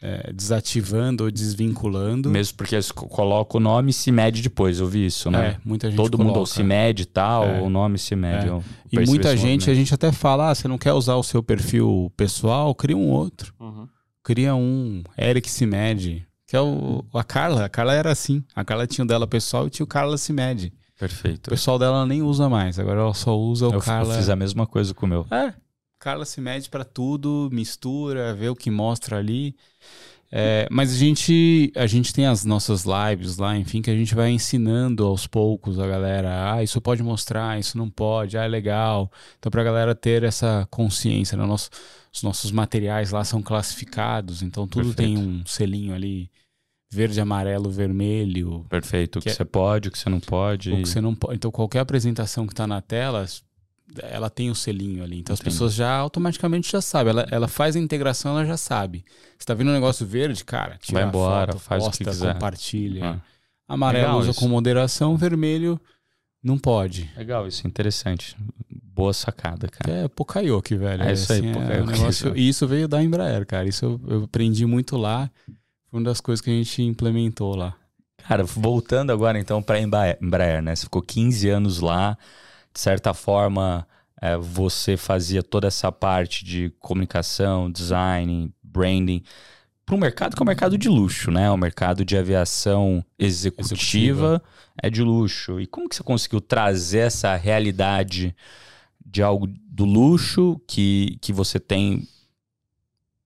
[SPEAKER 2] é, desativando ou desvinculando.
[SPEAKER 3] Mesmo porque eles colocam o nome e se mede depois, eu vi isso, né?
[SPEAKER 2] É, muita gente
[SPEAKER 3] Todo
[SPEAKER 2] coloca.
[SPEAKER 3] mundo se mede e tal, é. o nome se mede. É.
[SPEAKER 2] E muita gente, a gente até fala, ah, você não quer usar o seu perfil pessoal, cria um outro. Uhum. Cria um Eric se mede, que é o, a Carla. A Carla era assim. A Carla tinha o dela pessoal e tinha o Carla se mede.
[SPEAKER 3] Perfeito.
[SPEAKER 2] O pessoal dela nem usa mais, agora ela só usa o
[SPEAKER 3] eu,
[SPEAKER 2] Carla.
[SPEAKER 3] Eu fiz a mesma coisa com o meu.
[SPEAKER 2] É, Carla se mede para tudo, mistura, vê o que mostra ali. É, mas a gente, a gente tem as nossas lives lá, enfim, que a gente vai ensinando aos poucos a galera. Ah, isso pode mostrar, isso não pode, ah, é legal. Então, para a galera ter essa consciência, né? Nosso, os nossos materiais lá são classificados, então tudo Perfeito. tem um selinho ali verde, amarelo, vermelho.
[SPEAKER 3] Perfeito. O que, que é, você pode, o que você não pode.
[SPEAKER 2] O que você não pode. Então, qualquer apresentação que está na tela, ela tem o selinho ali. Então Entendi. as pessoas já automaticamente já sabem. Ela, ela faz a integração, ela já sabe. Você tá vendo um negócio verde, cara, tira
[SPEAKER 3] Vai embora,
[SPEAKER 2] foto,
[SPEAKER 3] faz
[SPEAKER 2] posta,
[SPEAKER 3] o que quiser.
[SPEAKER 2] compartilha. Ah. Amarelo Legal usa isso. com moderação, vermelho não pode.
[SPEAKER 3] Legal, isso é interessante. Boa sacada, cara.
[SPEAKER 2] É Pocayoke, velho.
[SPEAKER 3] É isso aí,
[SPEAKER 2] assim, É um negócio... E isso veio da Embraer, cara. Isso eu, eu aprendi muito lá. Foi uma das coisas que a gente implementou lá.
[SPEAKER 3] Cara, voltando agora então para Embraer, né? Você ficou 15 anos lá de certa forma, é, você fazia toda essa parte de comunicação, design, branding para um mercado que é um mercado de luxo, né? O mercado de aviação executiva, executiva, é de luxo. E como que você conseguiu trazer essa realidade de algo do luxo que, que você tem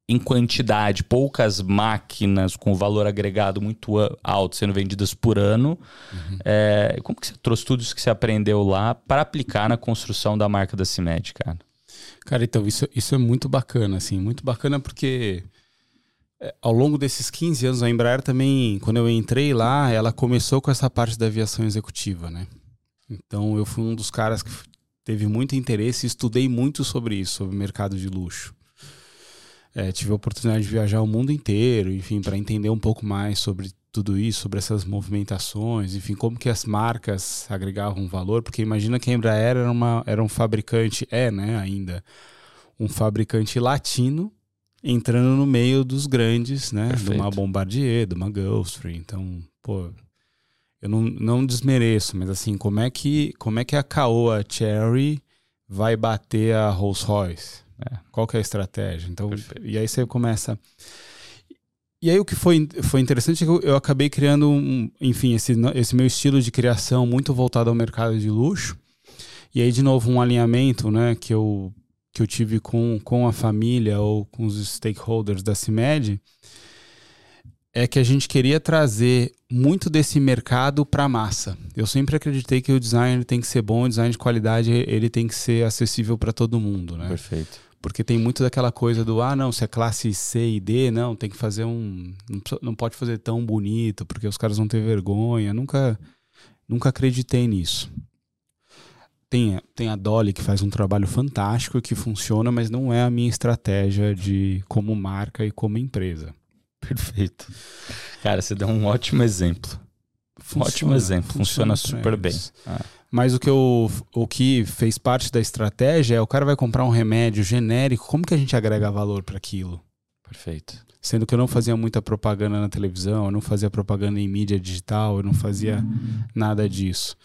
[SPEAKER 3] em quantidade, poucas máquinas com valor agregado muito alto sendo vendidas por ano. Uhum. É, como que você trouxe tudo isso que você aprendeu lá para aplicar na construção da marca da CIMED, cara?
[SPEAKER 2] Cara, então, isso, isso é muito bacana, assim, muito bacana porque é, ao longo desses 15 anos, a Embraer também, quando eu entrei lá, ela começou com essa parte da aviação executiva, né? Então eu fui um dos caras que teve muito interesse e estudei muito sobre isso, sobre o mercado de luxo. É, tive a oportunidade de viajar o mundo inteiro, enfim, para entender um pouco mais sobre tudo isso, sobre essas movimentações, enfim, como que as marcas agregavam valor, porque imagina que a Embraer era, uma, era um fabricante, é, né, ainda, um fabricante latino entrando no meio dos grandes, né, Perfeito. de uma Bombardier, de uma Gulfstream, então, pô, eu não, não desmereço, mas assim, como é que, como é que a Caoa Cherry vai bater a Rolls Royce? É, qual que é a estratégia? Então, Perfeito. e aí você começa e aí o que foi, foi interessante é que eu, eu acabei criando, um, enfim, esse, esse meu estilo de criação muito voltado ao mercado de luxo. E aí, de novo, um alinhamento né, que, eu, que eu tive com, com a família ou com os stakeholders da CIMED é que a gente queria trazer muito desse mercado para a massa. Eu sempre acreditei que o design tem que ser bom, o design de qualidade ele tem que ser acessível para todo mundo, né?
[SPEAKER 3] Perfeito.
[SPEAKER 2] Porque tem muito daquela coisa do, ah, não, se é classe C e D, não, tem que fazer um. Não pode fazer tão bonito, porque os caras vão ter vergonha. Nunca, nunca acreditei nisso. Tem, tem a Dolly que faz um trabalho fantástico, que funciona, mas não é a minha estratégia de como marca e como empresa.
[SPEAKER 3] Perfeito. Cara, você deu um ótimo exemplo. Funciona, ótimo exemplo. Funciona, funciona super bem. Ah.
[SPEAKER 2] Mas o que, eu, o que fez parte da estratégia é o cara vai comprar um remédio genérico, como que a gente agrega valor para aquilo?
[SPEAKER 3] Perfeito.
[SPEAKER 2] Sendo que eu não fazia muita propaganda na televisão, eu não fazia propaganda em mídia digital, eu não fazia nada disso.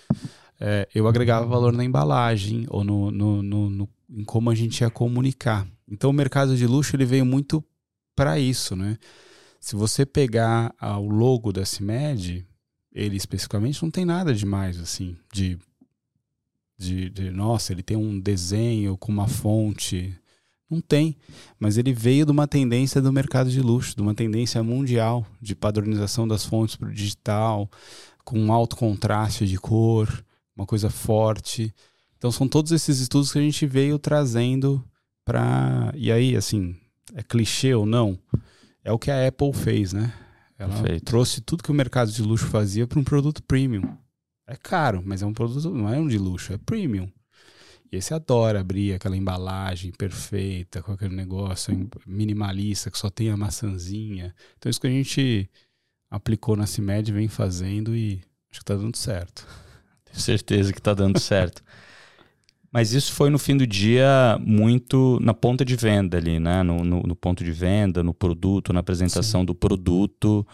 [SPEAKER 2] É, eu agregava valor na embalagem ou no, no, no, no, em como a gente ia comunicar. Então o mercado de luxo ele veio muito para isso, né? Se você pegar o logo da CIMED, ele especificamente não tem nada demais assim de de, de, nossa, ele tem um desenho com uma fonte. Não tem. Mas ele veio de uma tendência do mercado de luxo, de uma tendência mundial de padronização das fontes para o digital, com um alto contraste de cor, uma coisa forte. Então são todos esses estudos que a gente veio trazendo para. E aí, assim, é clichê ou não? É o que a Apple fez, né? Ela Perfeito. trouxe tudo que o mercado de luxo fazia para um produto premium. É caro, mas é um produto, não é um de luxo, é premium. E esse adora abrir aquela embalagem perfeita, com aquele negócio minimalista que só tem a maçãzinha. Então isso que a gente aplicou na CIMED vem fazendo e acho que tá dando certo.
[SPEAKER 3] Tenho certeza que tá dando certo. Mas isso foi no fim do dia muito na ponta de venda ali, né? No, no, no ponto de venda, no produto, na apresentação Sim. do produto.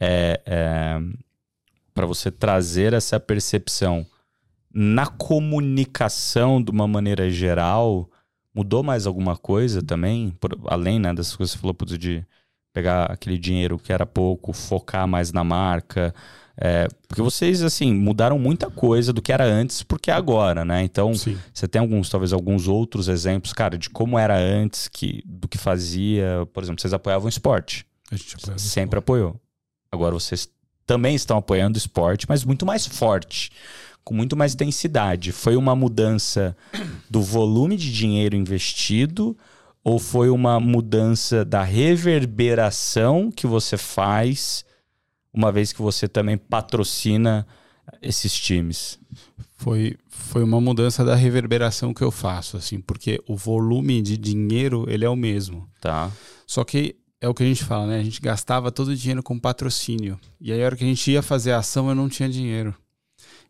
[SPEAKER 3] É, é, para você trazer essa percepção na comunicação de uma maneira geral, mudou mais alguma coisa também? Por, além né, das coisas que você falou de pegar aquele dinheiro que era pouco, focar mais na marca. É, porque vocês, assim, mudaram muita coisa do que era antes porque é agora, né? Então, Sim. você tem alguns, talvez alguns outros exemplos, cara, de como era antes, que, do que fazia. Por exemplo, vocês apoiavam o esporte. A gente apoiava Sempre esporte. apoiou. Agora vocês também estão apoiando o esporte, mas muito mais forte, com muito mais densidade. Foi uma mudança do volume de dinheiro investido ou foi uma mudança da reverberação que você faz, uma vez que você também patrocina esses times?
[SPEAKER 2] Foi, foi uma mudança da reverberação que eu faço, assim, porque o volume de dinheiro ele é o mesmo.
[SPEAKER 3] Tá.
[SPEAKER 2] Só que é o que a gente fala, né? A gente gastava todo o dinheiro com patrocínio. E aí, a hora que a gente ia fazer a ação, eu não tinha dinheiro.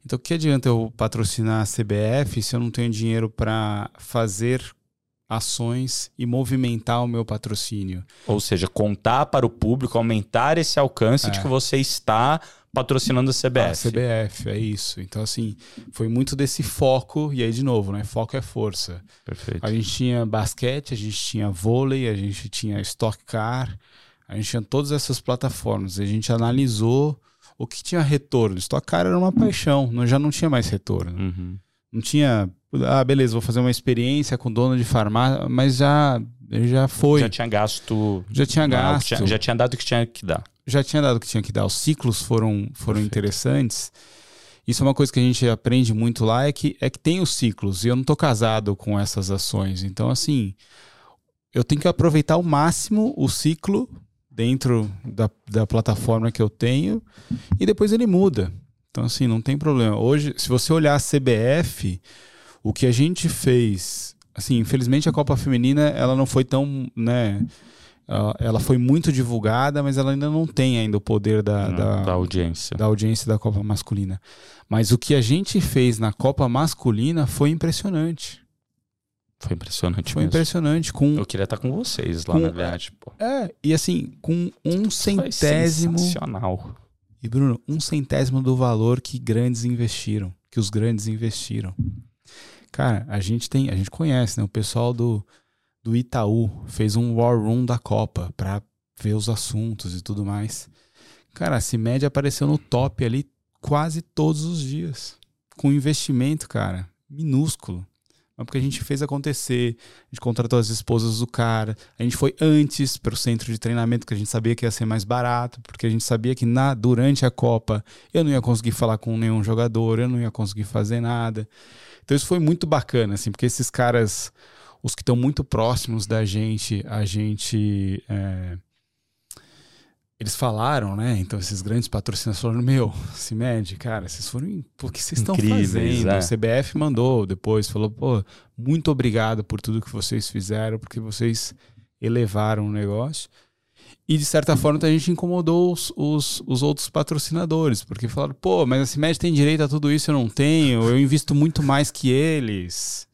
[SPEAKER 2] Então, o que adianta eu patrocinar a CBF se eu não tenho dinheiro para fazer ações e movimentar o meu patrocínio?
[SPEAKER 3] Ou seja, contar para o público, aumentar esse alcance é. de que você está patrocinando a CBF.
[SPEAKER 2] A CBF, é isso. Então, assim, foi muito desse foco, e aí, de novo, né? Foco é força.
[SPEAKER 3] Perfeito.
[SPEAKER 2] A gente tinha basquete, a gente tinha vôlei, a gente tinha Stock Car, a gente tinha todas essas plataformas. A gente analisou o que tinha retorno. Stock Car era uma paixão, já não tinha mais retorno.
[SPEAKER 3] Uhum.
[SPEAKER 2] Não tinha. Ah, beleza, vou fazer uma experiência com dono de farmácia, mas já, já foi.
[SPEAKER 3] Já tinha gasto.
[SPEAKER 2] Já tinha gasto.
[SPEAKER 3] Não, já tinha dado o que tinha que dar
[SPEAKER 2] já tinha dado o que tinha que dar. Os ciclos foram, foram interessantes. Isso é uma coisa que a gente aprende muito lá, é que, é que tem os ciclos. E eu não estou casado com essas ações. Então, assim, eu tenho que aproveitar ao máximo o ciclo dentro da, da plataforma que eu tenho e depois ele muda. Então, assim, não tem problema. Hoje, se você olhar a CBF, o que a gente fez. Assim, infelizmente a Copa Feminina ela não foi tão, né? Ela foi muito divulgada, mas ela ainda não tem ainda o poder da,
[SPEAKER 3] Não,
[SPEAKER 2] da,
[SPEAKER 3] da audiência.
[SPEAKER 2] da audiência da Copa Masculina. Mas o que a gente fez na Copa Masculina foi impressionante.
[SPEAKER 3] Foi impressionante
[SPEAKER 2] Foi
[SPEAKER 3] mesmo.
[SPEAKER 2] impressionante. Com,
[SPEAKER 3] Eu queria estar com vocês lá,
[SPEAKER 2] Com-
[SPEAKER 3] na verdade. Pô.
[SPEAKER 2] é, e assim, com um centésimo.
[SPEAKER 3] sensacional.
[SPEAKER 2] E Bruno, um centésimo do valor que grandes investiram, que os grandes investiram. Cara, a gente tem, a gente conhece, né? O pessoal do, do Itaú fez um war room da Copa pra ver os assuntos e tudo mais. Cara, a CIMED apareceu no top ali quase todos os dias. Com investimento, cara, minúsculo. Mas porque a gente fez acontecer, a gente contratou as esposas do cara, a gente foi antes para o centro de treinamento, que a gente sabia que ia ser mais barato, porque a gente sabia que na durante a Copa eu não ia conseguir falar com nenhum jogador, eu não ia conseguir fazer nada. Então isso foi muito bacana, assim, porque esses caras, os que estão muito próximos da gente, a gente. é, eles falaram, né? Então, esses grandes patrocinadores falaram: Meu, CIMED, cara, vocês foram. o que vocês estão fazendo?
[SPEAKER 3] é.
[SPEAKER 2] O CBF mandou depois, falou: Pô, muito obrigado por tudo que vocês fizeram, porque vocês elevaram o negócio. E de certa forma a gente incomodou os, os, os outros patrocinadores, porque falaram: Pô, mas a CIMED tem direito a tudo isso, eu não tenho, eu invisto muito mais que eles.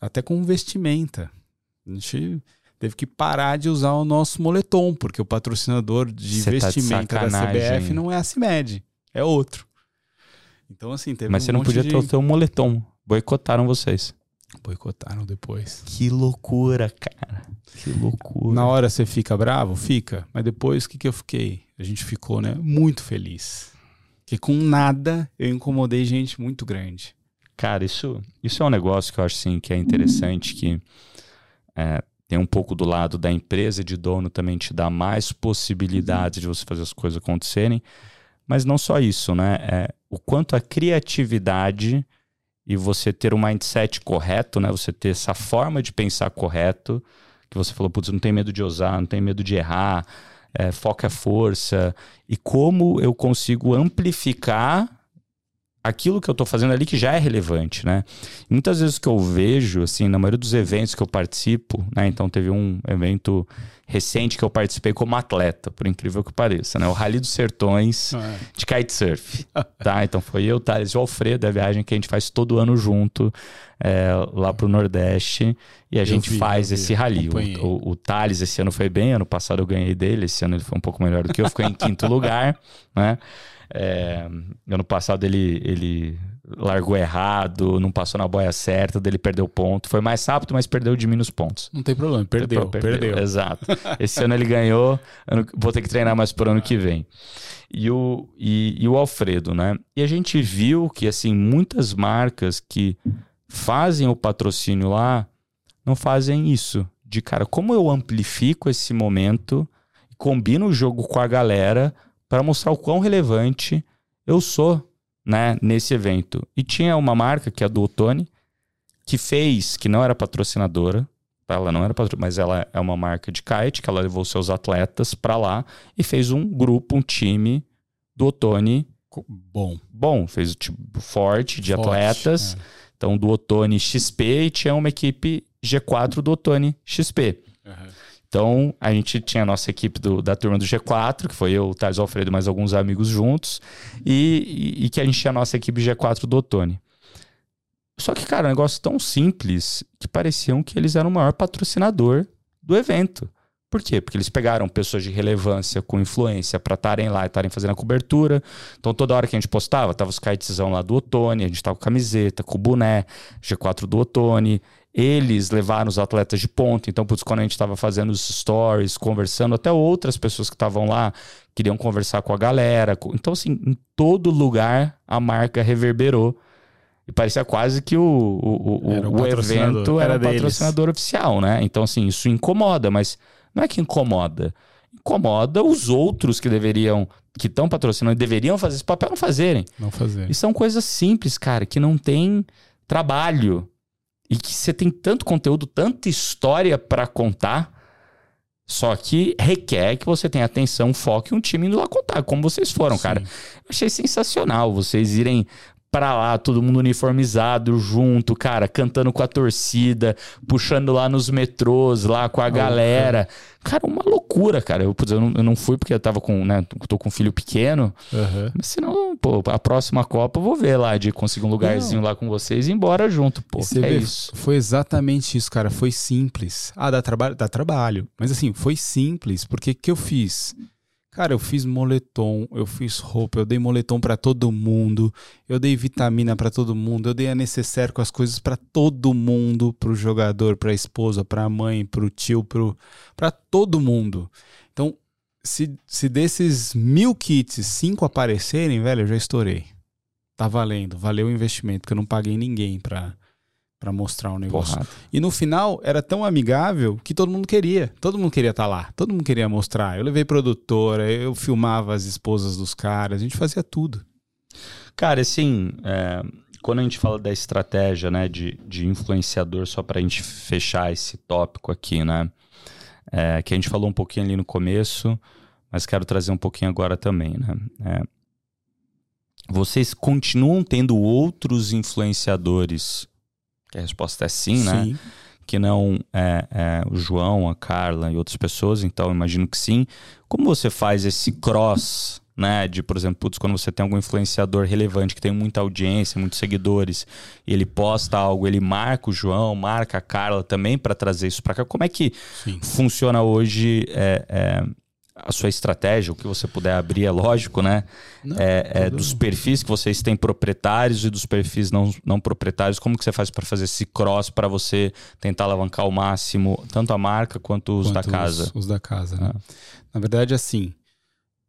[SPEAKER 2] Até com vestimenta. A gente teve que parar de usar o nosso moletom, porque o patrocinador de
[SPEAKER 3] Cê tá de
[SPEAKER 2] vestimenta da. CBF não é a CIMED, é outro. Então, assim, teve
[SPEAKER 3] Mas
[SPEAKER 2] um
[SPEAKER 3] você não podia
[SPEAKER 2] de...
[SPEAKER 3] ter o seu moletom. Boicotaram vocês.
[SPEAKER 2] Boicotaram depois.
[SPEAKER 3] Que loucura, cara. Que loucura.
[SPEAKER 2] Na hora você fica bravo? Fica. Mas depois, o que, que eu fiquei? A gente ficou, né? Muito feliz. Que com nada eu incomodei gente muito grande.
[SPEAKER 3] Cara, isso, isso é um negócio que eu acho assim, que é interessante, que é, tem um pouco do lado da empresa de dono também te dá mais possibilidades de você fazer as coisas acontecerem. Mas não só isso, né? É, o quanto a criatividade e você ter o mindset correto, né? Você ter essa forma de pensar correto, que você falou, putz, não tem medo de ousar, não tem medo de errar, é, foca a força. E como eu consigo amplificar aquilo que eu estou fazendo ali que já é relevante, né? Muitas vezes que eu vejo, assim, na maioria dos eventos que eu participo, né? Então teve um evento recente que eu participei como atleta, por incrível que pareça, né? O Rally dos Sertões de kitesurf, tá? Então foi eu, Thales e o Alfredo, é a viagem que a gente faz todo ano junto é, lá pro Nordeste e a
[SPEAKER 2] Eu
[SPEAKER 3] gente
[SPEAKER 2] vi,
[SPEAKER 3] faz esse rally. O, o, o Thales esse ano foi bem, ano passado eu ganhei dele, esse ano ele foi um pouco melhor do que eu, ficou em quinto lugar, né? É, ano passado ele, ele largou errado, não passou na boia certa, dele perdeu ponto. Foi mais rápido, mas perdeu de menos pontos.
[SPEAKER 2] Não tem problema, perdeu, perdeu.
[SPEAKER 3] Exato. Esse ano ele ganhou, ano- vou ter que treinar mais por ano que vem. E o, e, e o Alfredo, né? E a gente viu que, assim, muitas marcas que fazem o patrocínio lá não fazem isso. De, cara, como eu amplifico esse momento, combino o jogo com a galera para mostrar o quão relevante eu sou, né, nesse evento. E tinha uma marca, que é a do Otone, que fez, que não era patrocinadora, ela não era patrocinadora, mas ela é uma marca de kite, que ela levou seus atletas para lá e fez um grupo, um time do Otone
[SPEAKER 2] Bom.
[SPEAKER 3] bom, fez o tipo forte de
[SPEAKER 2] forte,
[SPEAKER 3] atletas.
[SPEAKER 2] é.
[SPEAKER 3] Então, do Otone XP e tinha uma equipe G4 do Otone XP. Então, a gente tinha a nossa equipe do- da turma do G4, que foi eu, o Thales Alfredo mais alguns amigos juntos, e, e- e que a gente tinha a nossa equipe G4 do Otone. Só que, cara, um negócio tão simples que pareciam que eles eram o maior patrocinador do evento. Por quê? Porque eles pegaram pessoas de relevância com influência para estarem lá e estarem fazendo a cobertura. Então, toda hora que a gente postava, tava os kitezão lá do Otone, a gente tava com camiseta, com boné, G4 do Otone. Eles levaram os atletas de ponta. Então, putz, quando a gente estava fazendo os stories, conversando, até outras pessoas que estavam lá queriam conversar com a galera. Então, assim, em todo lugar a marca reverberou. E parecia quase que o, o, o,
[SPEAKER 2] Era o patrocinador,
[SPEAKER 3] evento era,
[SPEAKER 2] era
[SPEAKER 3] o
[SPEAKER 2] deles.
[SPEAKER 3] patrocinador oficial, né? Então, assim, isso incomoda, mas não é que incomoda. Incomoda os outros que deveriam, que estão patrocinando, deveriam fazer esse papel, não fazerem.
[SPEAKER 2] Não fazer.
[SPEAKER 3] E são coisas simples, cara, que não tem trabalho. E que você tem tanto conteúdo, tanta história pra contar. Só que requer que você tenha atenção, foco e um time indo lá contar, como vocês foram, Sim. cara. achei sensacional vocês irem pra lá, todo mundo uniformizado, junto, cara, cantando com a torcida, puxando lá nos metrôs, lá com a galera. Cara, uma loucura, cara. Eu, eu, não, eu não fui porque eu tava com, né, tô com um filho pequeno. Uhum. Mas senão, pô, a próxima Copa eu vou ver lá, de conseguir um lugarzinho não. lá com vocês e ir embora junto, pô.
[SPEAKER 2] Você é vê, isso. Foi exatamente isso, cara. Foi simples. Ah, dá, traba dá trabalho. Mas assim, foi simples, porque o que eu fiz? Cara, eu fiz moletom, eu fiz roupa, eu dei moletom para todo mundo, eu dei vitamina para todo mundo, eu dei a necessaire com as coisas para todo mundo, pro jogador, pra esposa, pra mãe, pro tio, pro para todo mundo. Então, se, se desses mil kits, cinco aparecerem, velho, eu já estourei. Tá valendo, valeu o investimento, porque eu não paguei ninguém pra, para mostrar um negócio. Porrada. E no final era tão amigável que todo mundo queria. Todo mundo queria estar tá lá. Todo mundo queria mostrar. Eu levei produtora, eu filmava as esposas dos caras, a gente fazia tudo.
[SPEAKER 3] Cara, assim, é, quando a gente fala da estratégia, né, de, de influenciador, só para a gente fechar esse tópico aqui, né, é, que a gente falou um pouquinho ali no começo, mas quero trazer um pouquinho agora também, né. É, vocês continuam tendo outros influenciadores a resposta é sim, né? sim. né? Que não é, é, o João, a Carla e outras pessoas, então imagino que sim. Como você faz esse cross, né? De, por exemplo, putz, quando você tem algum influenciador relevante que tem muita audiência, muitos seguidores, e ele posta algo, ele marca o João, marca a Carla também para trazer isso para cá. Como é que sim. funciona hoje? É, é a sua estratégia, o que você puder abrir, é lógico, né? Não, é, é dos perfis que vocês têm proprietários e dos perfis não, não proprietários. Como que você faz para fazer esse cross para você tentar alavancar ao máximo tanto a marca quanto os quanto da casa?
[SPEAKER 2] Os, os da casa, né? Ah. Na verdade, assim,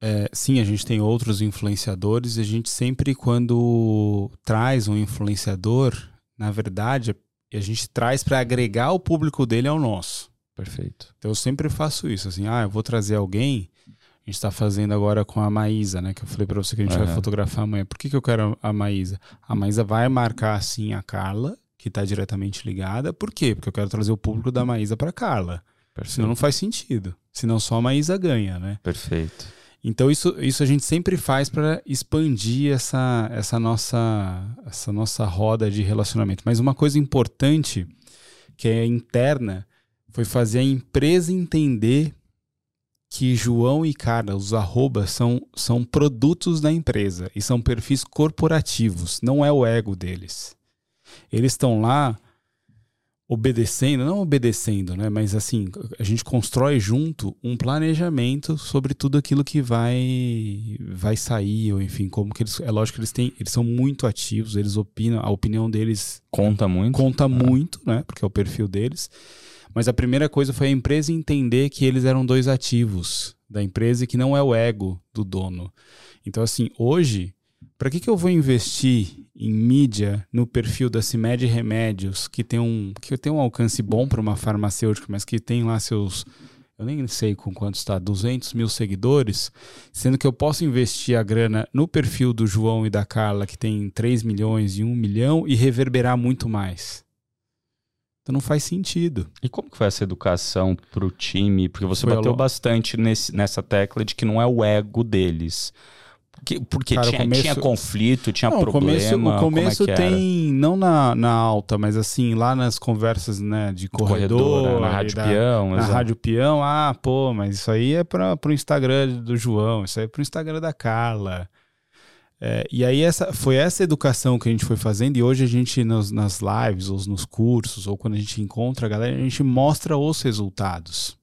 [SPEAKER 2] é, sim, a gente tem outros influenciadores e a gente sempre, quando traz um influenciador, na verdade, a gente traz para agregar o público dele ao nosso.
[SPEAKER 3] Perfeito.
[SPEAKER 2] Então eu sempre faço isso, assim, ah, eu vou trazer alguém. A gente está fazendo agora com a Maísa, né? Que eu falei para você que a gente uhum. vai fotografar amanhã. Por que, que eu quero a Maísa? A Maísa vai marcar, assim, a Carla, que está diretamente ligada. Por quê? Porque eu quero trazer o público da Maísa para Carla. Perfeito. Senão não faz sentido. Senão só a Maísa ganha, né?
[SPEAKER 3] Perfeito.
[SPEAKER 2] Então isso, isso a gente sempre faz para expandir essa, essa, nossa, essa nossa roda de relacionamento. Mas uma coisa importante, que é interna, foi fazer a empresa entender que João e Carla, os arrobas, são, são produtos da empresa e são perfis corporativos, não é o ego deles. Eles estão lá obedecendo, não obedecendo, né? Mas assim, a gente constrói junto um planejamento sobre tudo aquilo que vai vai sair, ou enfim, como que eles. É lógico que eles têm, eles são muito ativos, eles opinam, a opinião deles
[SPEAKER 3] conta muito.
[SPEAKER 2] Conta é. muito, né? Porque é o perfil deles. Mas a primeira coisa foi a empresa entender que eles eram dois ativos da empresa e que não é o ego do dono. Então, assim, hoje, para que, que eu vou investir em mídia no perfil da CIMED Remédios, que tem um, que tem um alcance bom para uma farmacêutica, mas que tem lá seus. Eu nem sei com quanto está, 200 mil seguidores, sendo que eu posso investir a grana no perfil do João e da Carla, que tem 3 milhões e 1 milhão, e reverberar muito mais. Então não faz sentido.
[SPEAKER 3] E como que foi essa educação para o time? Porque você foi bateu bastante nesse, nessa tecla de que não é o ego deles. Que, porque Cara, tinha, começo... tinha, conflito, tinha não, problema.
[SPEAKER 2] Começo, o começo é tem, não na, na alta, mas assim, lá nas conversas né, de corredor, corredor
[SPEAKER 3] na Rádio da, Peão.
[SPEAKER 2] Na. Rádio Peão, ah, pô, mas isso aí é para o Instagram do João, isso aí é para o Instagram da Carla. É, e aí essa, foi essa educação que a gente foi fazendo e hoje a gente nos, nas lives ou nos cursos ou quando a gente encontra a galera, a gente mostra os resultados.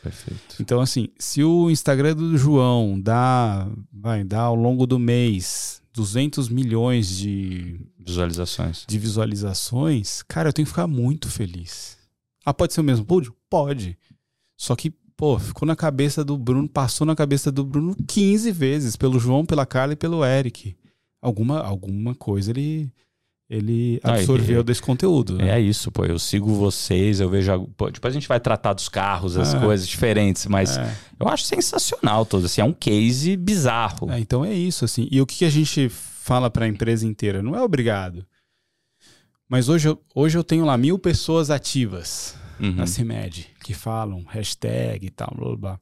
[SPEAKER 3] Perfeito.
[SPEAKER 2] Então assim, se o Instagram do João dá, vai dar ao longo do mês 200 milhões de
[SPEAKER 3] visualizações.
[SPEAKER 2] De visualizações, cara, eu tenho que ficar muito feliz. Ah, pode ser o mesmo pódio? Pode. Só que pô, ficou na cabeça do Bruno, passou na cabeça do Bruno 15 vezes, pelo João, pela Carla e pelo Eric. Alguma, alguma coisa ele ele absorveu desse conteúdo.
[SPEAKER 3] Né? É isso, pô. Eu sigo vocês, eu vejo. Pô, depois a gente vai tratar dos carros, as é. coisas diferentes, mas é. eu acho sensacional todo. Assim, é um case bizarro.
[SPEAKER 2] É, então é isso, assim. E o que a gente fala para a empresa inteira? Não é obrigado. Mas hoje, hoje eu tenho lá mil pessoas ativas uhum. da CIMED, que falam hashtag e tal, blá blá blá.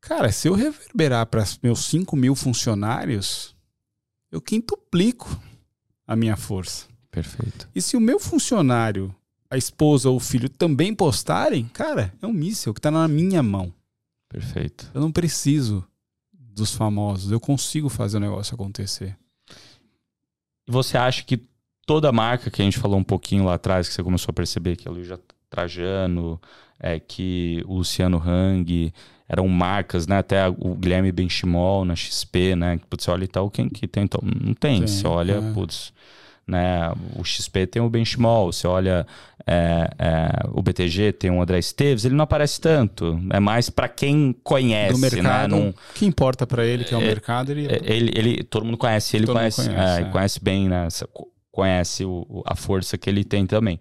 [SPEAKER 2] Cara, se eu reverberar para meus 5 mil funcionários, eu quintuplico a minha força.
[SPEAKER 3] Perfeito.
[SPEAKER 2] E se o meu funcionário, a esposa ou o filho também postarem, cara, é um míssil que está na minha mão.
[SPEAKER 3] Perfeito.
[SPEAKER 2] Eu não preciso dos famosos, eu consigo fazer o negócio acontecer.
[SPEAKER 3] E você acha que toda marca que a gente falou um pouquinho lá atrás, que você começou a perceber que a Luísa Trajano, é, que o Luciano Hang, eram marcas, né? Até o Guilherme Benchimol na XP, né? Putz, olha e tal, quem que tem? Então, não tem. Sim, você olha, é. putz, né? O XP tem o Benchimol, você olha é, é, o BTG tem o André Esteves, ele não aparece tanto. É mais para quem conhece,
[SPEAKER 2] Do
[SPEAKER 3] né?
[SPEAKER 2] mercado,
[SPEAKER 3] né? Não,
[SPEAKER 2] que importa para ele, que é o é, mercado, ele...
[SPEAKER 3] É, ele, ele... Todo mundo conhece, ele conhece, conhece, é, conhece bem, né? Conhece o, a força que ele tem também.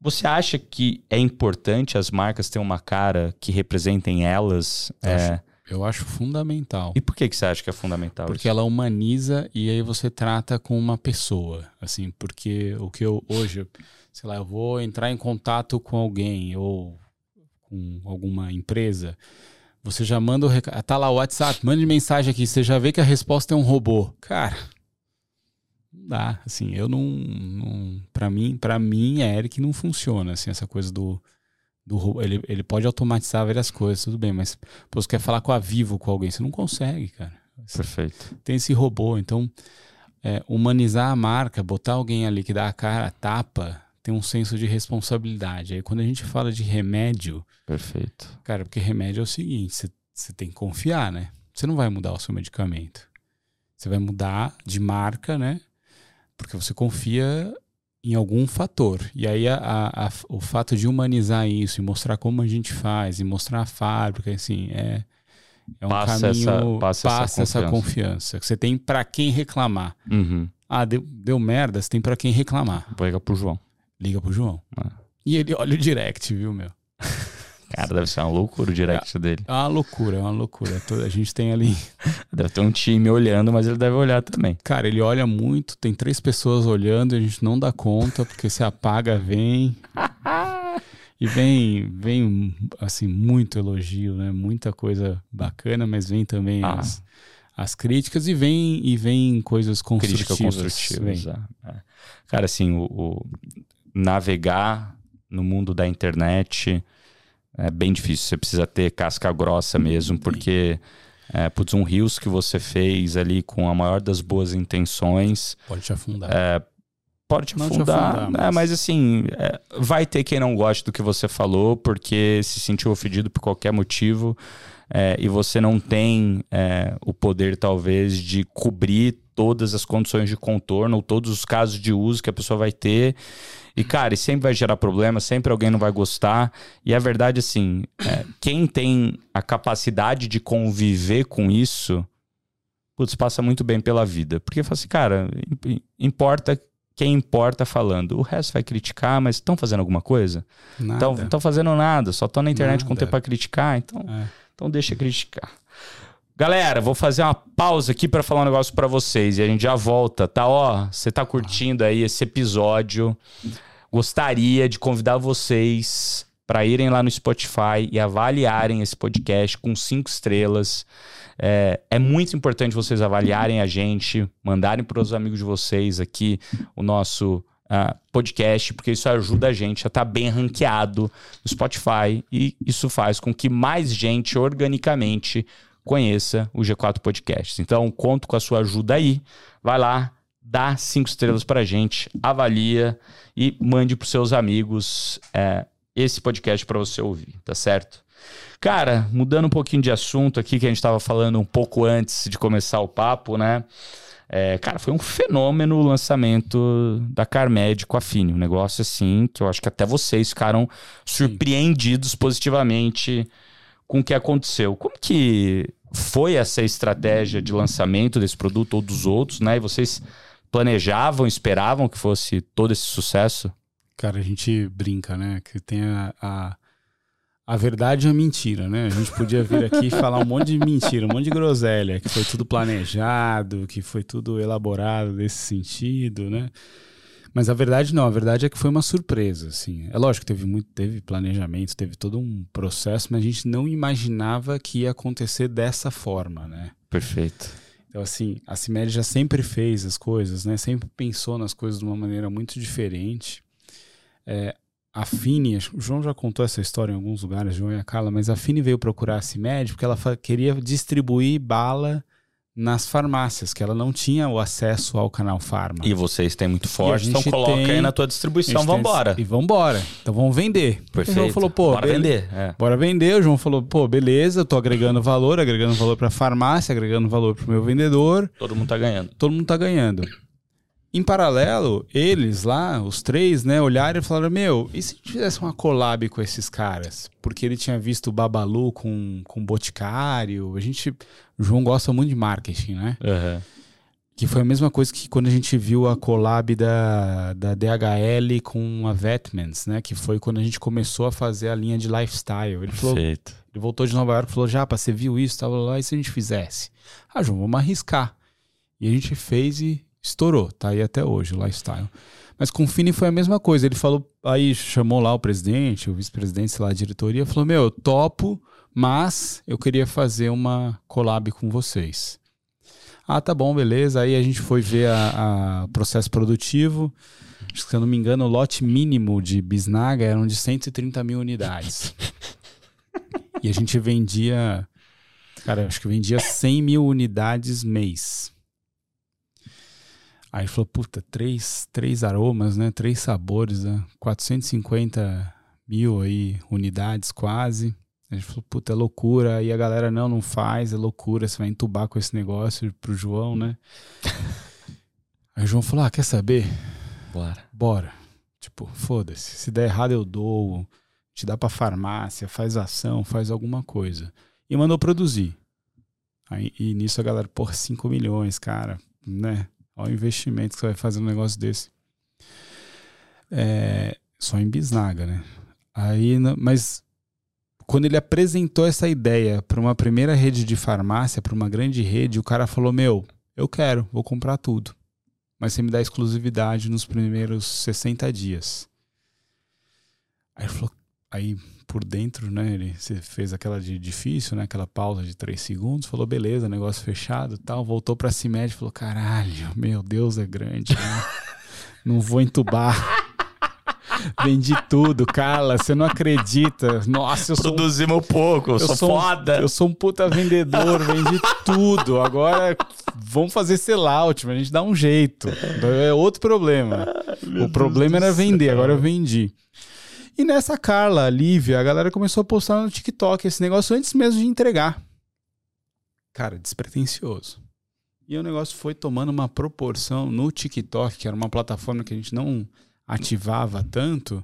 [SPEAKER 3] Você acha que é importante as marcas terem uma cara que representem elas?
[SPEAKER 2] Eu, é... acho, eu acho fundamental.
[SPEAKER 3] E por que, que você acha que é fundamental?
[SPEAKER 2] Porque isso? ela humaniza e aí você trata com uma pessoa. Assim, porque o que eu hoje, sei lá, eu vou entrar em contato com alguém ou com alguma empresa. Você já manda o recado. Tá lá o WhatsApp, mande mensagem aqui. Você já vê que a resposta é um robô. Cara, não dá, assim, eu não, não para mim, para mim é Eric não funciona, assim, essa coisa do do ele, ele pode automatizar várias coisas, tudo bem, mas pô, você quer falar com a Vivo com alguém, você não consegue, cara.
[SPEAKER 3] Assim, Perfeito.
[SPEAKER 2] Tem esse robô, então é, humanizar a marca, botar alguém ali que dá a cara, a tapa, tem um senso de responsabilidade. Aí quando a gente fala de remédio,
[SPEAKER 3] perfeito.
[SPEAKER 2] Cara, porque remédio é o seguinte, você, você tem que confiar, né? Você não vai mudar o seu medicamento. Você vai mudar de marca, né? Porque você confia em algum fator. E aí a, a, a, o fato de humanizar isso e mostrar como a gente faz, e mostrar a fábrica, assim, é, é um
[SPEAKER 3] passa
[SPEAKER 2] caminho,
[SPEAKER 3] essa, passa,
[SPEAKER 2] passa essa, confiança. confiança. que você tem para quem reclamar.
[SPEAKER 3] Uhum.
[SPEAKER 2] Ah, deu, deu merda, você tem para quem reclamar.
[SPEAKER 3] Liga pro João.
[SPEAKER 2] Liga pro João. Ah. E ele olha o direct, viu, meu?
[SPEAKER 3] Cara, deve ser uma loucura o direct
[SPEAKER 2] é,
[SPEAKER 3] dele.
[SPEAKER 2] É uma loucura, é uma loucura. A gente tem ali.
[SPEAKER 3] Deve ter um time olhando, mas ele deve olhar também.
[SPEAKER 2] Cara, ele olha muito, tem três pessoas olhando e a gente não dá conta, porque se apaga, vem. e vem, vem, assim, muito elogio, né? Muita coisa bacana, mas vem também ah. as, as críticas e vem, e vem coisas construtivas. Crítica
[SPEAKER 3] construtiva, é. Cara, assim, o, o navegar no mundo da internet é bem difícil. Você precisa ter casca grossa mesmo, porque é, putz, um rios que você fez ali com a maior das boas intenções.
[SPEAKER 2] Pode te afundar.
[SPEAKER 3] É, pode te afundar, te afundar mas... É, mas assim, é, vai ter quem não goste do que você falou, porque se sentiu ofendido por qualquer motivo. É, e você não tem é, o poder, talvez, de cobrir todas as condições de contorno ou todos os casos de uso que a pessoa vai ter. E, cara, sempre vai gerar problema, sempre alguém não vai gostar. E a verdade, assim, é, quem tem a capacidade de conviver com isso, putz, passa muito bem pela vida. Porque fala assim, cara, importa quem importa falando. O resto vai criticar, mas estão fazendo alguma coisa? Não estão fazendo nada, só estão na internet nada. com tempo para criticar, então, é. Então deixa criticar. Galera, vou fazer uma pausa aqui para falar um negócio para vocês e a gente já volta, tá? Ó, você tá curtindo aí esse episódio? Gostaria de convidar vocês para irem lá no Spotify e avaliarem esse podcast com cinco estrelas. É, é muito importante vocês avaliarem a gente, mandarem para os amigos de vocês aqui o nosso uh, podcast, porque isso ajuda a gente a estar tá bem ranqueado no Spotify e isso faz com que mais gente organicamente conheça o G4 Podcasts. Então, conto com a sua ajuda aí. Vai lá, dá cinco estrelas para gente, avalia e mande para seus amigos é, esse podcast para você ouvir, tá certo? Cara, mudando um pouquinho de assunto aqui, que a gente estava falando um pouco antes de começar o papo, né? É, cara, foi um fenômeno o lançamento da Carmed com a Fini. Um negócio assim que eu acho que até vocês ficaram surpreendidos positivamente com o que aconteceu. Como que foi essa estratégia de lançamento desse produto ou dos outros, né? E vocês planejavam, esperavam que fosse todo esse sucesso?
[SPEAKER 2] Cara, a gente brinca, né? Que tem a, a, a verdade e a mentira, né? A gente podia vir aqui e falar um monte de mentira, um monte de groselha, que foi tudo planejado, que foi tudo elaborado nesse sentido, né? Mas a verdade não, a verdade é que foi uma surpresa, assim. É lógico que teve muito, teve planejamento, teve todo um processo, mas a gente não imaginava que ia acontecer dessa forma, né?
[SPEAKER 3] Perfeito.
[SPEAKER 2] Então, assim, a CIMED já sempre fez as coisas, né? Sempre pensou nas coisas de uma maneira muito diferente. É, a Fini, o João já contou essa história em alguns lugares, João e a Carla, mas a Fini veio procurar a CIMED porque ela queria distribuir bala nas farmácias, que ela não tinha o acesso ao canal Farma.
[SPEAKER 3] E vocês têm muito forte, então coloca tem, aí na tua distribuição, vambora.
[SPEAKER 2] E vambora. Então vamos vender.
[SPEAKER 3] Perfeito.
[SPEAKER 2] O João falou, pô,
[SPEAKER 3] bora vender. É.
[SPEAKER 2] Bora vender. O João falou, pô, beleza, eu tô agregando valor, agregando valor pra farmácia, agregando valor pro meu vendedor.
[SPEAKER 3] Todo mundo tá ganhando.
[SPEAKER 2] Todo mundo tá ganhando. Em paralelo, eles lá, os três, né, olharam e falaram: Meu, e se fizesse uma collab com esses caras? Porque ele tinha visto o Babalu com, com o Boticário. A gente. O João gosta muito de marketing, né?
[SPEAKER 3] Uhum.
[SPEAKER 2] Que foi a mesma coisa que quando a gente viu a collab da, da DHL com a Vetmans, né? Que foi quando a gente começou a fazer a linha de lifestyle. Ele falou.
[SPEAKER 3] Perfeito.
[SPEAKER 2] Ele voltou de Nova York e falou: Japa, você viu isso? Tava lá, e se a gente fizesse? Ah, João, vamos arriscar. E a gente fez e estourou, tá aí até hoje o lifestyle. Mas com o Fini foi a mesma coisa. Ele falou, aí chamou lá o presidente, o vice-presidente, sei lá, a diretoria, falou: Meu, eu topo, mas eu queria fazer uma collab com vocês. Ah, tá bom, beleza. Aí a gente foi ver a processo produtivo. Se eu não me engano, o lote mínimo de bisnaga eram de 130 mil unidades. e a gente vendia, cara, acho que vendia 100 mil unidades mês. Aí ele falou, puta, três, três aromas, né? Três sabores, né? 450 mil aí, unidades quase. A gente falou, puta, é loucura. Aí a galera, não, não faz, é loucura. Você vai entubar com esse negócio pro João, né? aí o João falou, ah, quer saber?
[SPEAKER 3] Bora.
[SPEAKER 2] Bora. Tipo, foda-se. Se der errado, eu dou. Te dá pra farmácia, faz ação, faz alguma coisa. E mandou produzir. Aí, e nisso a galera, porra, 5 milhões, cara, né? Olha o investimento que você vai fazer um negócio desse. É, só em bisnaga, né? Aí, mas quando ele apresentou essa ideia para uma primeira rede de farmácia, para uma grande rede, o cara falou: Meu, eu quero, vou comprar tudo. Mas você me dá exclusividade nos primeiros 60 dias. Aí falou, aí por dentro, né? Ele fez aquela de difícil, né? Aquela pausa de três segundos, falou, beleza, negócio fechado tal. Voltou pra CIMED e falou, caralho, meu Deus, é grande, né? Não vou entubar. Vendi tudo, Carla, você não acredita. Nossa, eu sou.
[SPEAKER 3] Produzimos um... pouco, eu, sou, sou foda.
[SPEAKER 2] Um, eu sou um puta vendedor, vendi tudo. Agora vamos fazer sellout, mas a gente dá um jeito. É outro problema. Ai, o problema era vender, agora eu vendi. E nessa Carla, a Lívia, a galera começou a postar no TikTok esse negócio antes mesmo de entregar. Cara, despretensioso. E o negócio foi tomando uma proporção no TikTok, que era uma plataforma que a gente não ativava tanto.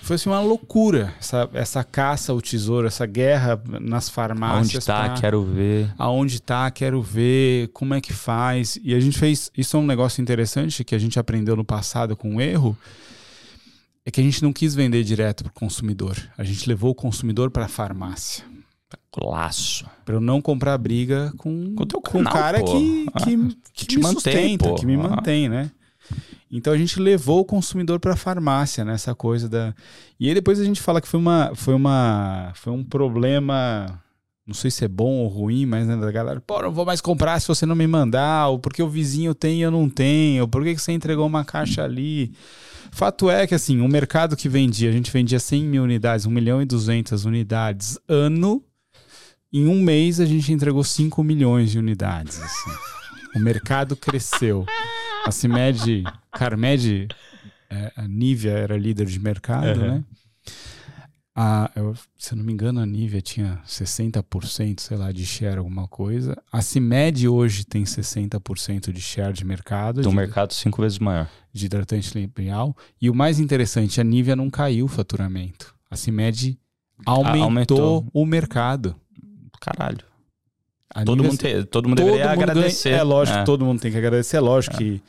[SPEAKER 2] Foi assim uma loucura essa, essa caça ao tesouro, essa guerra nas farmácias.
[SPEAKER 3] Onde tá, pra... quero ver.
[SPEAKER 2] Aonde tá, quero ver, como é que faz. E a gente fez. Isso é um negócio interessante que a gente aprendeu no passado com o erro é que a gente não quis vender direto para o consumidor. A gente levou o consumidor para a farmácia.
[SPEAKER 3] Laço.
[SPEAKER 2] Para eu não comprar briga com,
[SPEAKER 3] com,
[SPEAKER 2] com um cara pô. que, que, ah, que, que me mantém, sustenta, pô. que me ah. mantém, né? Então a gente levou o consumidor para a farmácia nessa né? coisa da. E aí depois a gente fala que foi uma, foi uma, foi um problema, não sei se é bom ou ruim, mas né, da galera, pô, não vou mais comprar se você não me mandar, ou porque o vizinho tem e eu não tenho, ou por que você entregou uma caixa ali? Fato é que, assim, o mercado que vendia, a gente vendia 100 mil unidades, 1 milhão e 200 unidades ano. Em um mês, a gente entregou 5 milhões de unidades. Assim. O mercado cresceu. A CIMED, Carmed, é, a Nivea era líder de mercado, uhum. né? A, eu, se eu não me engano, a Nivea tinha 60%, sei lá, de share, alguma coisa. A CIMED hoje tem 60% de share de mercado.
[SPEAKER 3] Do
[SPEAKER 2] de,
[SPEAKER 3] mercado cinco vezes maior.
[SPEAKER 2] De hidratante limpial. E o mais interessante, a Nivea não caiu o faturamento. A CIMED aumentou, aumentou. o mercado.
[SPEAKER 3] Caralho. A todo, mundo tem, todo mundo todo deveria mundo agradecer.
[SPEAKER 2] Ganha, é lógico, é. todo mundo tem que agradecer. É lógico é. que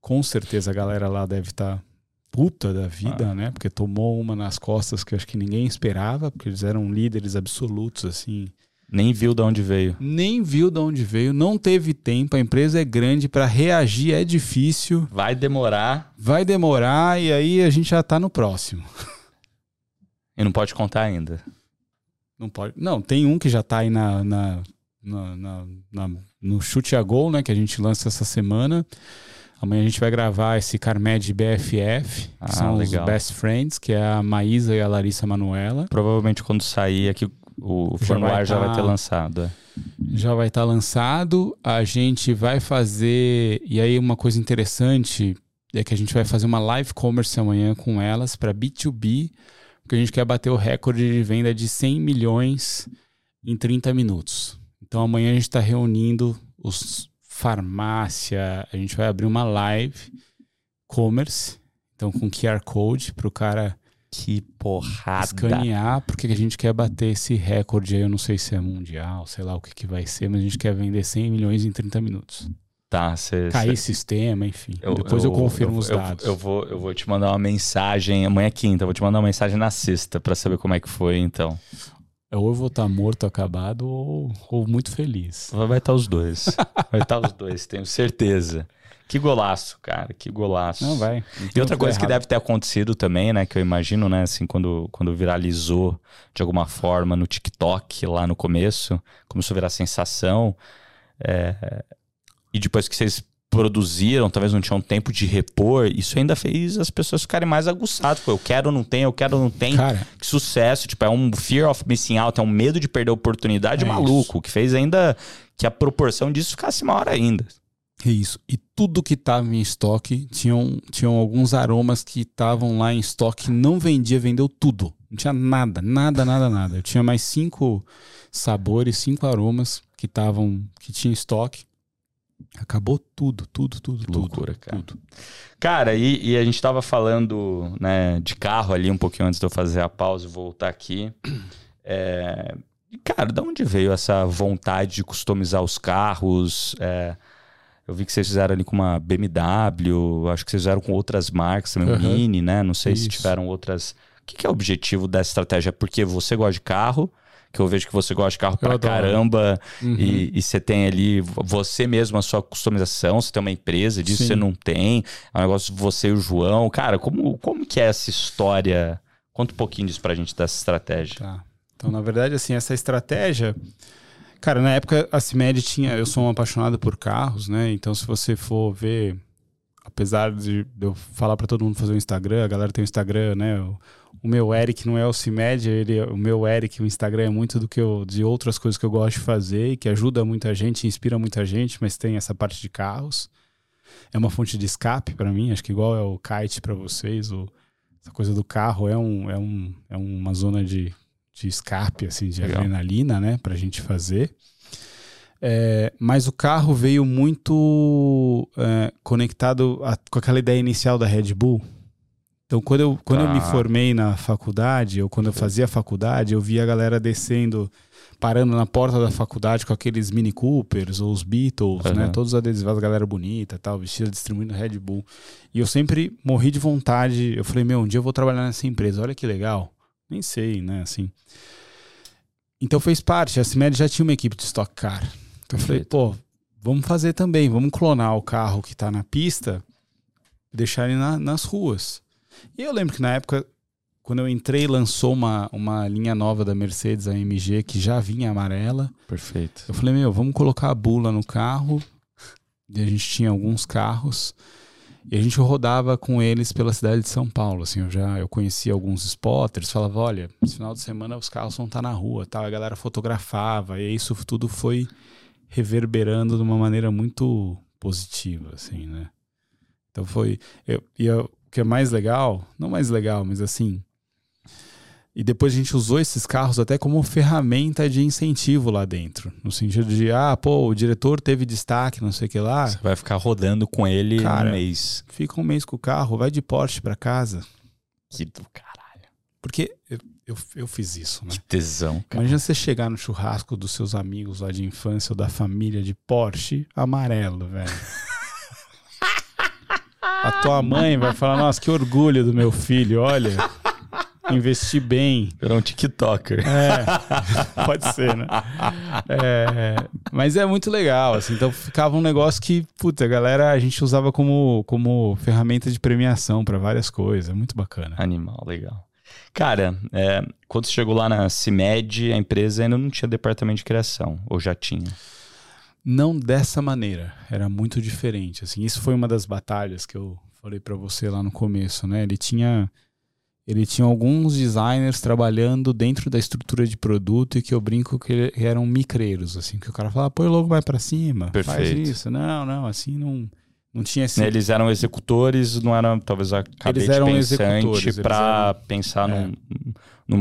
[SPEAKER 2] com certeza a galera lá deve estar tá puta da vida, ah. né? Porque tomou uma nas costas que eu acho que ninguém esperava, porque eles eram líderes absolutos, assim,
[SPEAKER 3] Nem viu de onde veio.
[SPEAKER 2] Nem viu de onde veio, não teve tempo, a empresa é grande, para reagir é difícil.
[SPEAKER 3] Vai demorar.
[SPEAKER 2] Vai demorar e aí a gente já tá no próximo.
[SPEAKER 3] E não pode contar ainda.
[SPEAKER 2] Não pode. Não, tem um que já tá aí na, na, na, na, na no chute a gol, né? Que a gente lança essa semana. Amanhã a gente vai gravar esse Carmed BFF, que
[SPEAKER 3] Ah,
[SPEAKER 2] são
[SPEAKER 3] legal.
[SPEAKER 2] os Best Friends, que é a Maísa e a Larissa Manuela.
[SPEAKER 3] Provavelmente quando sair aqui, o
[SPEAKER 2] Já
[SPEAKER 3] formulário
[SPEAKER 2] vai
[SPEAKER 3] já vai
[SPEAKER 2] tá-
[SPEAKER 3] ter lançado. é.
[SPEAKER 2] Já vai estar lançado. A gente vai fazer. E aí, uma coisa interessante é que a gente vai fazer uma live commerce amanhã com elas para B2B, porque a gente quer bater o recorde de venda de 100 milhões em 30 minutos. Então, amanhã a gente está reunindo os farmácia. A gente vai abrir uma live commerce, então com QR Code para o cara
[SPEAKER 3] Que porrada.
[SPEAKER 2] escanear, porque a gente quer bater esse recorde aí, eu não sei se é mundial, sei lá o que, que vai ser, mas a gente quer vender 100 milhões em 30 minutos.
[SPEAKER 3] Tá, cê,
[SPEAKER 2] Cair
[SPEAKER 3] cê-
[SPEAKER 2] sistema, enfim. Depois eu, confirmo os
[SPEAKER 3] eu-
[SPEAKER 2] dados.
[SPEAKER 3] Eu, vou, eu vou te mandar uma mensagem. Amanhã é quinta, eu vou te mandar uma mensagem na sexta pra saber como é que foi, então.
[SPEAKER 2] Ou eu vou estar morto, acabado, ou, ou muito feliz.
[SPEAKER 3] Vai estar os dois. Vai estar os dois, tenho certeza. Que golaço, cara, que golaço.
[SPEAKER 2] Não, vai.
[SPEAKER 3] E outra coisa que deve ter acontecido também, né, que eu imagino, né, assim, quando, quando viralizou de alguma forma no TikTok lá no começo, começou a virar sensação, é, e depois que vocês produziram, talvez não tinham tempo de repor, isso ainda fez as pessoas ficarem mais aguçadas. Pô, eu quero, não tem, eu quero, não tem.
[SPEAKER 2] Cara,
[SPEAKER 3] Que sucesso, tipo, é um fear of missing out, é um medo de perder a oportunidade
[SPEAKER 2] É
[SPEAKER 3] maluco, que fez ainda que a proporção disso ficasse maior ainda.
[SPEAKER 2] é isso. E tudo que estava em estoque, tinham, tinham alguns aromas que estavam lá em estoque, não vendia, vendeu tudo. Não tinha nada, nada, nada, nada. Eu tinha mais cinco sabores, cinco aromas que estavam, que tinha em estoque. Acabou tudo, tudo, tudo,
[SPEAKER 3] Que
[SPEAKER 2] tudo.
[SPEAKER 3] loucura, cara.
[SPEAKER 2] tudo.
[SPEAKER 3] Cara, e, e a gente tava falando né, de carro ali um pouquinho antes de eu fazer a pausa e voltar aqui. É, cara, da onde veio essa vontade de customizar os carros? É, eu vi que vocês fizeram ali com uma BMW, acho que vocês fizeram com outras marcas também,
[SPEAKER 2] Aham.
[SPEAKER 3] Mini, né? Não sei se
[SPEAKER 2] Isso.
[SPEAKER 3] tiveram outras. O que, que é o objetivo dessa estratégia? É porque você gosta de carro, que eu vejo que você gosta de carro pra caramba,
[SPEAKER 2] Uhum.
[SPEAKER 3] e, e você tem ali você mesmo a sua customização, você tem uma empresa disso,
[SPEAKER 2] Sim.
[SPEAKER 3] você não tem. É um negócio de você e o João. Cara, como, como que é essa história? Conta um pouquinho disso pra gente dessa estratégia.
[SPEAKER 2] Tá. Então, na verdade, assim, essa estratégia. Cara, na época a CIMED tinha. Eu sou um apaixonado por carros, né? Então, se você for ver. Apesar de eu falar pra todo mundo fazer um Instagram, a galera tem um Instagram, né? O, o meu Eric não é o CIMED, ele, o meu Eric, o Instagram é muito do que eu, de outras coisas que eu gosto de fazer e que ajuda muita gente, inspira muita gente, mas tem essa parte de carros. É uma fonte de escape pra mim, acho que igual é o kite pra vocês, o, essa coisa do carro é, um, é, um, é uma zona de, de escape, assim, de
[SPEAKER 3] Legal.
[SPEAKER 2] adrenalina, né, pra gente fazer. É, mas o carro veio muito é, conectado a- com aquela ideia inicial da Red Bull. Então, quando eu, quando eu me
[SPEAKER 3] Tá.
[SPEAKER 2] formei na faculdade, ou quando eu fazia faculdade, eu via a galera descendo, parando na porta da faculdade com aqueles Mini Coopers ou os Beatles, né?
[SPEAKER 3] Aham.
[SPEAKER 2] Todos adesivados, galera bonita tal, vestida distribuindo Red Bull. E eu sempre morri de vontade. Eu falei, meu, um dia eu vou trabalhar nessa empresa. Olha que legal. Nem sei, né? Assim. Então fez parte. A CIMED já tinha uma equipe de Stock Car. Então eu falei, pô, vamos fazer também. Vamos clonar o carro que tá na pista e deixar ele na- nas ruas. E eu lembro que na época, quando eu entrei, lançou uma, uma linha nova da Mercedes, a MG, que já vinha amarela.
[SPEAKER 3] Perfeito.
[SPEAKER 2] Eu falei, meu, vamos colocar a bula no carro. E a gente tinha alguns carros. E a gente rodava com eles pela cidade de São Paulo. Assim, eu já eu conhecia alguns spotters, falava, olha, esse final de semana os carros vão estar na rua, tal. A galera fotografava e isso tudo foi reverberando de uma maneira muito positiva, assim, né? Então foi, eu, e eu- o que é mais legal, não mais legal, mas assim, e depois a gente usou esses carros até como ferramenta de incentivo lá dentro. No sentido de, ah, pô, o diretor teve destaque, não sei o que lá.
[SPEAKER 3] Você vai ficar rodando com ele
[SPEAKER 2] Cara,
[SPEAKER 3] um mês.
[SPEAKER 2] Fica um mês com o carro, vai de Porsche pra casa.
[SPEAKER 3] Que do caralho.
[SPEAKER 2] Porque eu, eu, fiz isso, né?
[SPEAKER 3] Que tesão, cara.
[SPEAKER 2] Imagina você chegar no churrasco dos seus amigos lá de infância ou da família de Porsche amarelo, velho. A tua mãe vai falar, nossa, que orgulho do meu filho, olha. investir bem.
[SPEAKER 3] Era um TikToker.
[SPEAKER 2] É, pode ser, né? É, mas é muito legal, assim. Então ficava um negócio que, puta, a galera a gente usava como, como ferramenta de premiação para várias coisas. É muito bacana.
[SPEAKER 3] Animal, legal. Cara, é, quando você chegou lá na CIMED, a empresa ainda não tinha departamento de criação, ou já tinha?
[SPEAKER 2] Não dessa maneira, era muito diferente. Assim, isso foi uma das batalhas que eu falei para você lá no começo, né? Ele tinha ele tinha alguns designers trabalhando dentro da estrutura de produto e que eu brinco que eram micreiros, assim, que o cara fala, põe o logo mais para cima, Perfeito. faz isso. Não, não, assim não não tinha esse...
[SPEAKER 3] Eles eram executores, não eram talvez a cabeça pensante para eram... pensar é. num,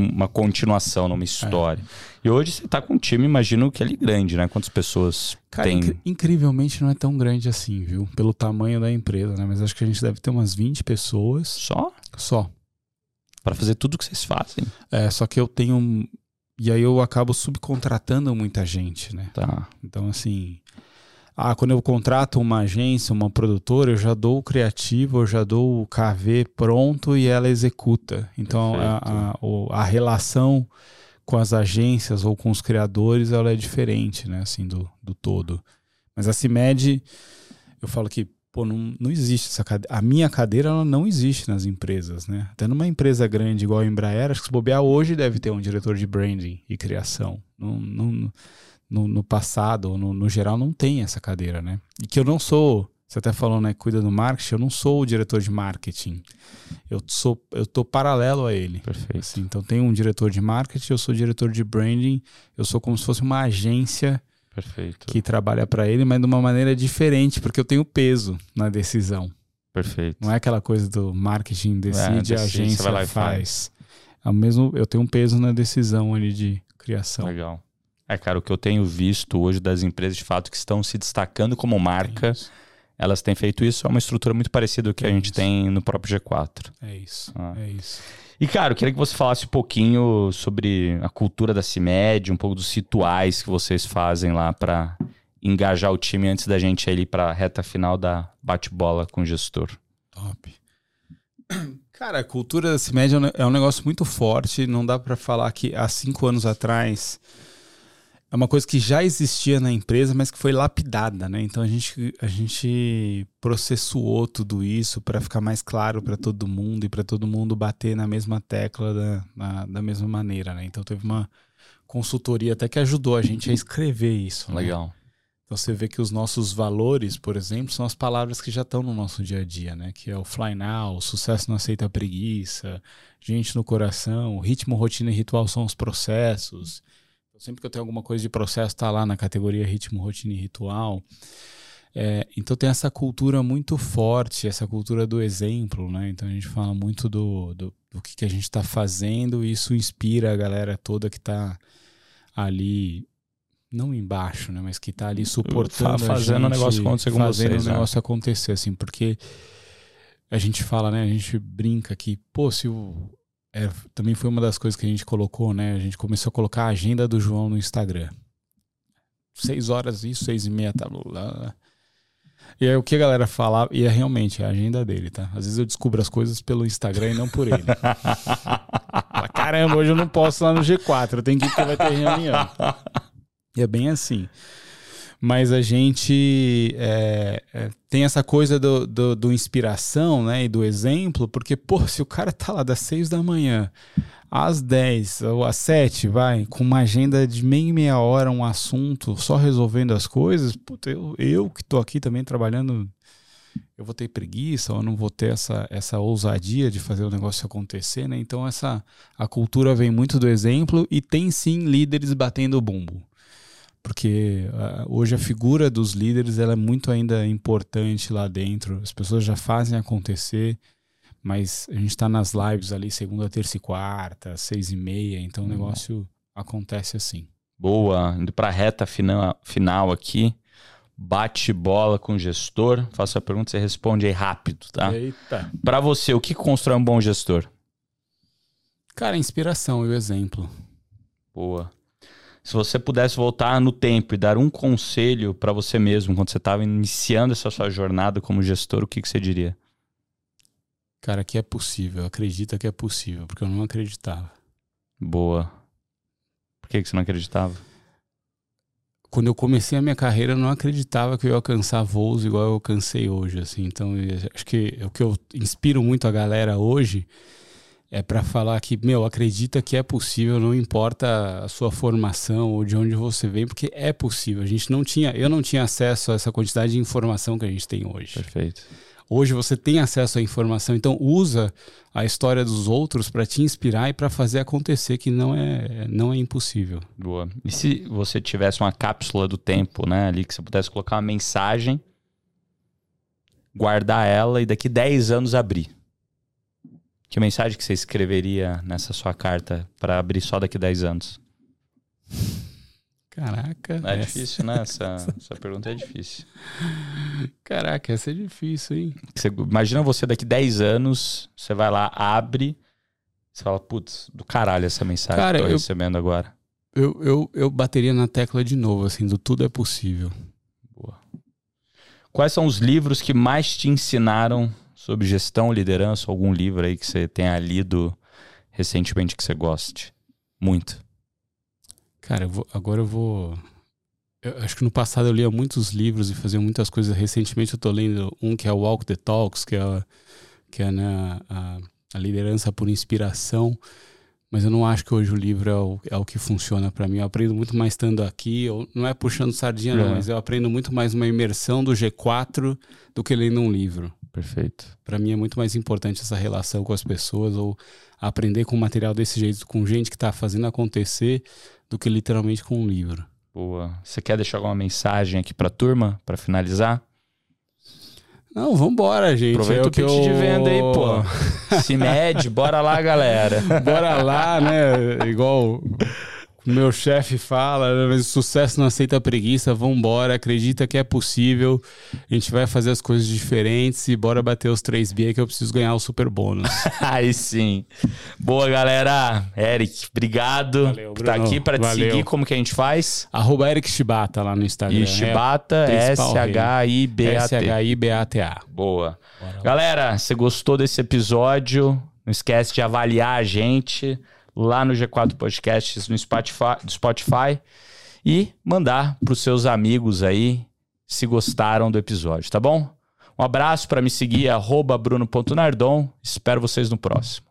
[SPEAKER 3] numa continuação, numa história. É. E hoje você está com um time, imagino que é ali grande, né? Quantas pessoas Cara, tem? Inc
[SPEAKER 2] incrivelmente não é tão grande assim, viu? Pelo tamanho da empresa, né? Mas acho que a gente deve ter umas 20 pessoas.
[SPEAKER 3] Só?
[SPEAKER 2] Só
[SPEAKER 3] para fazer tudo o que vocês fazem.
[SPEAKER 2] É, só que eu tenho. E aí eu acabo subcontratando muita gente, né?
[SPEAKER 3] Tá.
[SPEAKER 2] Então, assim. Ah, quando eu contrato uma agência, uma produtora, eu já dou o criativo, eu já dou o KV pronto e ela executa. Então a, a, a, relação com as agências ou com os criadores ela é diferente, né? Assim, do, do todo. Mas a CIMED, eu falo que pô, não, não existe essa cadeira. A minha cadeira ela não existe nas empresas, né? Até numa empresa grande igual a Embraer, acho que se bobear hoje deve ter um diretor de branding e criação. No, no, no, no passado, no, no geral, não tem essa cadeira, né? E que eu não sou. Você até falou, né? Cuida do marketing. Eu não sou o diretor de marketing. Eu sou, eu tô paralelo a ele.
[SPEAKER 3] Perfeito.
[SPEAKER 2] Assim, então tem um diretor de marketing, eu sou diretor de branding. Eu sou como se fosse uma agência
[SPEAKER 3] Perfeito.
[SPEAKER 2] que trabalha para ele, mas de uma maneira diferente, porque eu tenho peso na decisão.
[SPEAKER 3] Perfeito.
[SPEAKER 2] Não é aquela coisa do marketing decide, é, a agência vai lá faz. faz. É mesmo, eu tenho um peso na decisão ali de criação.
[SPEAKER 3] Legal. É, cara, o que eu tenho visto hoje das empresas de fato que estão se destacando como marca, elas têm feito isso, é uma estrutura muito parecida com que é a gente isso. tem no próprio
[SPEAKER 2] G4. É isso. Ah. É isso.
[SPEAKER 3] E, cara, eu queria que você falasse um pouquinho sobre a cultura da CIMED, um pouco dos rituais que vocês fazem lá para engajar o time antes da gente ir para a reta final da bate-bola com o gestor.
[SPEAKER 2] Top. Cara, a cultura da CIMED é um negócio muito forte. Não dá para falar que há cinco anos atrás é uma coisa que já existia na empresa, mas que foi lapidada, né? Então a gente, a gente processuou tudo isso para ficar mais claro para todo mundo e para todo mundo bater na mesma tecla da, na, da mesma maneira, né? Então teve uma consultoria até que ajudou a gente a escrever isso.
[SPEAKER 3] Né? Legal.
[SPEAKER 2] Então você vê que os nossos valores, por exemplo, são as palavras que já estão no nosso dia a dia, né? Que é o fly now, o sucesso não aceita a preguiça, gente no coração, ritmo, rotina e ritual são os processos. Sempre que eu tenho alguma coisa de processo, tá lá na categoria ritmo, rotina e ritual. É, então tem essa cultura muito forte, essa cultura do exemplo, né? Então a gente fala muito do, do, do que, que a gente está fazendo e isso inspira a galera toda que está ali, não embaixo, né? Mas que está ali suportando
[SPEAKER 3] fazendo
[SPEAKER 2] o
[SPEAKER 3] negócio acontecer com
[SPEAKER 2] fazendo
[SPEAKER 3] vocês,
[SPEAKER 2] o
[SPEAKER 3] né?
[SPEAKER 2] negócio acontecer, assim, porque a gente fala, né? A gente brinca que, pô, se o, é, também foi uma das coisas que a gente colocou, né? A gente começou a colocar a agenda do João no Instagram. Seis horas isso, seis e meia, tá. Blá, E aí o que a galera falava, e é realmente a agenda dele, tá? Às vezes eu descubro as coisas pelo Instagram e não por ele. Caramba, hoje eu não posso lá no G4, eu tenho que ir porque vai ter reunião. E é bem assim. Mas a gente é, é, tem essa coisa do, do, do, inspiração né, e do exemplo, porque, pô, se o cara tá lá das 6 da manhã às 10 ou às 7, vai, com uma agenda de meia e meia hora, um assunto, só resolvendo as coisas, puta, eu, eu que tô aqui também trabalhando, eu vou ter preguiça ou não vou ter essa, essa ousadia de fazer o negócio acontecer, né? Então essa a cultura vem muito do exemplo e tem sim líderes batendo o bumbo porque uh, hoje a figura dos líderes ela é muito ainda importante lá dentro. As pessoas já fazem acontecer, mas a gente está nas lives ali segunda, terça e quarta, seis e meia, então o negócio acontece assim.
[SPEAKER 3] Boa, indo para a reta final, final aqui. Bate bola com o gestor. Faço a pergunta, você responde aí rápido, tá?
[SPEAKER 2] Eita.
[SPEAKER 3] Para você, o que constrói um bom gestor?
[SPEAKER 2] Cara, a inspiração e o exemplo.
[SPEAKER 3] Boa. Se você pudesse voltar no tempo e dar um conselho para você mesmo quando você estava iniciando essa sua jornada como gestor, o que, que você diria?
[SPEAKER 2] Cara, que é possível. Acredita que é possível, porque eu não acreditava.
[SPEAKER 3] Boa. Por que, que você não acreditava?
[SPEAKER 2] Quando eu comecei a minha carreira, eu não acreditava que eu ia alcançar voos igual eu alcancei hoje, assim. Então, acho que o que eu inspiro muito a galera hoje é para falar que, meu, acredita que é possível, não importa a sua formação ou de onde você vem, porque é possível. A gente não tinha, eu não tinha acesso a essa quantidade de informação que a gente tem hoje.
[SPEAKER 3] Perfeito.
[SPEAKER 2] Hoje você tem acesso à informação, então usa a história dos outros para te inspirar e para fazer acontecer que não é não é impossível.
[SPEAKER 3] Boa. E se você tivesse uma cápsula do tempo, né, ali que você pudesse colocar uma mensagem, guardar ela e daqui 10 anos abrir? Que mensagem que você escreveria nessa sua carta para abrir só daqui 10 anos?
[SPEAKER 2] Caraca.
[SPEAKER 3] É essa... difícil, né? Essa, essa pergunta é difícil.
[SPEAKER 2] Caraca, essa é difícil, hein?
[SPEAKER 3] Você, imagina você daqui 10 anos, você vai lá, abre, você fala, putz, do caralho essa mensagem Cara, que eu tô recebendo agora.
[SPEAKER 2] Eu, eu, eu bateria na tecla de novo, assim, do tudo é possível.
[SPEAKER 3] Boa. Quais são os livros que mais te ensinaram sobre gestão, liderança? Algum livro aí que você tenha lido recentemente que você goste? Muito.
[SPEAKER 2] Cara, eu vou, agora eu vou. Eu acho que no passado eu lia muitos livros e fazia muitas coisas. Recentemente eu tô lendo um que é o Walk the Talks, que é, que é né, a, a liderança por inspiração. Mas eu não acho que hoje o livro é o, é o que funciona para mim. Eu aprendo muito mais estando aqui. Eu, não é puxando sardinha, não, é. mas eu aprendo muito mais uma imersão do G4 do que lendo um livro.
[SPEAKER 3] Perfeito.
[SPEAKER 2] Para mim é muito mais importante essa relação com as pessoas ou aprender com material desse jeito, com gente que está fazendo acontecer, do que literalmente com um livro.
[SPEAKER 3] Boa. Você quer deixar alguma mensagem aqui para a turma, para finalizar?
[SPEAKER 2] Não, vambora, gente.
[SPEAKER 3] Aproveita é o pitch eu... de venda aí, pô. Se mede, bora lá, galera.
[SPEAKER 2] Bora lá, né? Igual meu chefe fala, mas o sucesso não aceita preguiça, vambora, acredita que é possível, a gente vai fazer as coisas diferentes e bora bater os 3 B que eu preciso ganhar o super bônus.
[SPEAKER 3] Aí sim. Boa, galera. Eric, obrigado Valeu, por estar aqui para te Valeu. seguir. Como que a gente faz?
[SPEAKER 2] Arroba Eric Shibata lá no Instagram.
[SPEAKER 3] E Shibata, é S-H-I-B-A-T.
[SPEAKER 2] S-H-I-B-A-T-A.
[SPEAKER 3] Boa. Bora. Galera, você gostou desse episódio? Não esquece de avaliar a gente lá no G4 Podcasts no Spotify, Spotify e mandar para os seus amigos aí se gostaram do episódio, tá bom? Um abraço para me seguir, arroba bruno.nardon. Espero vocês no próximo.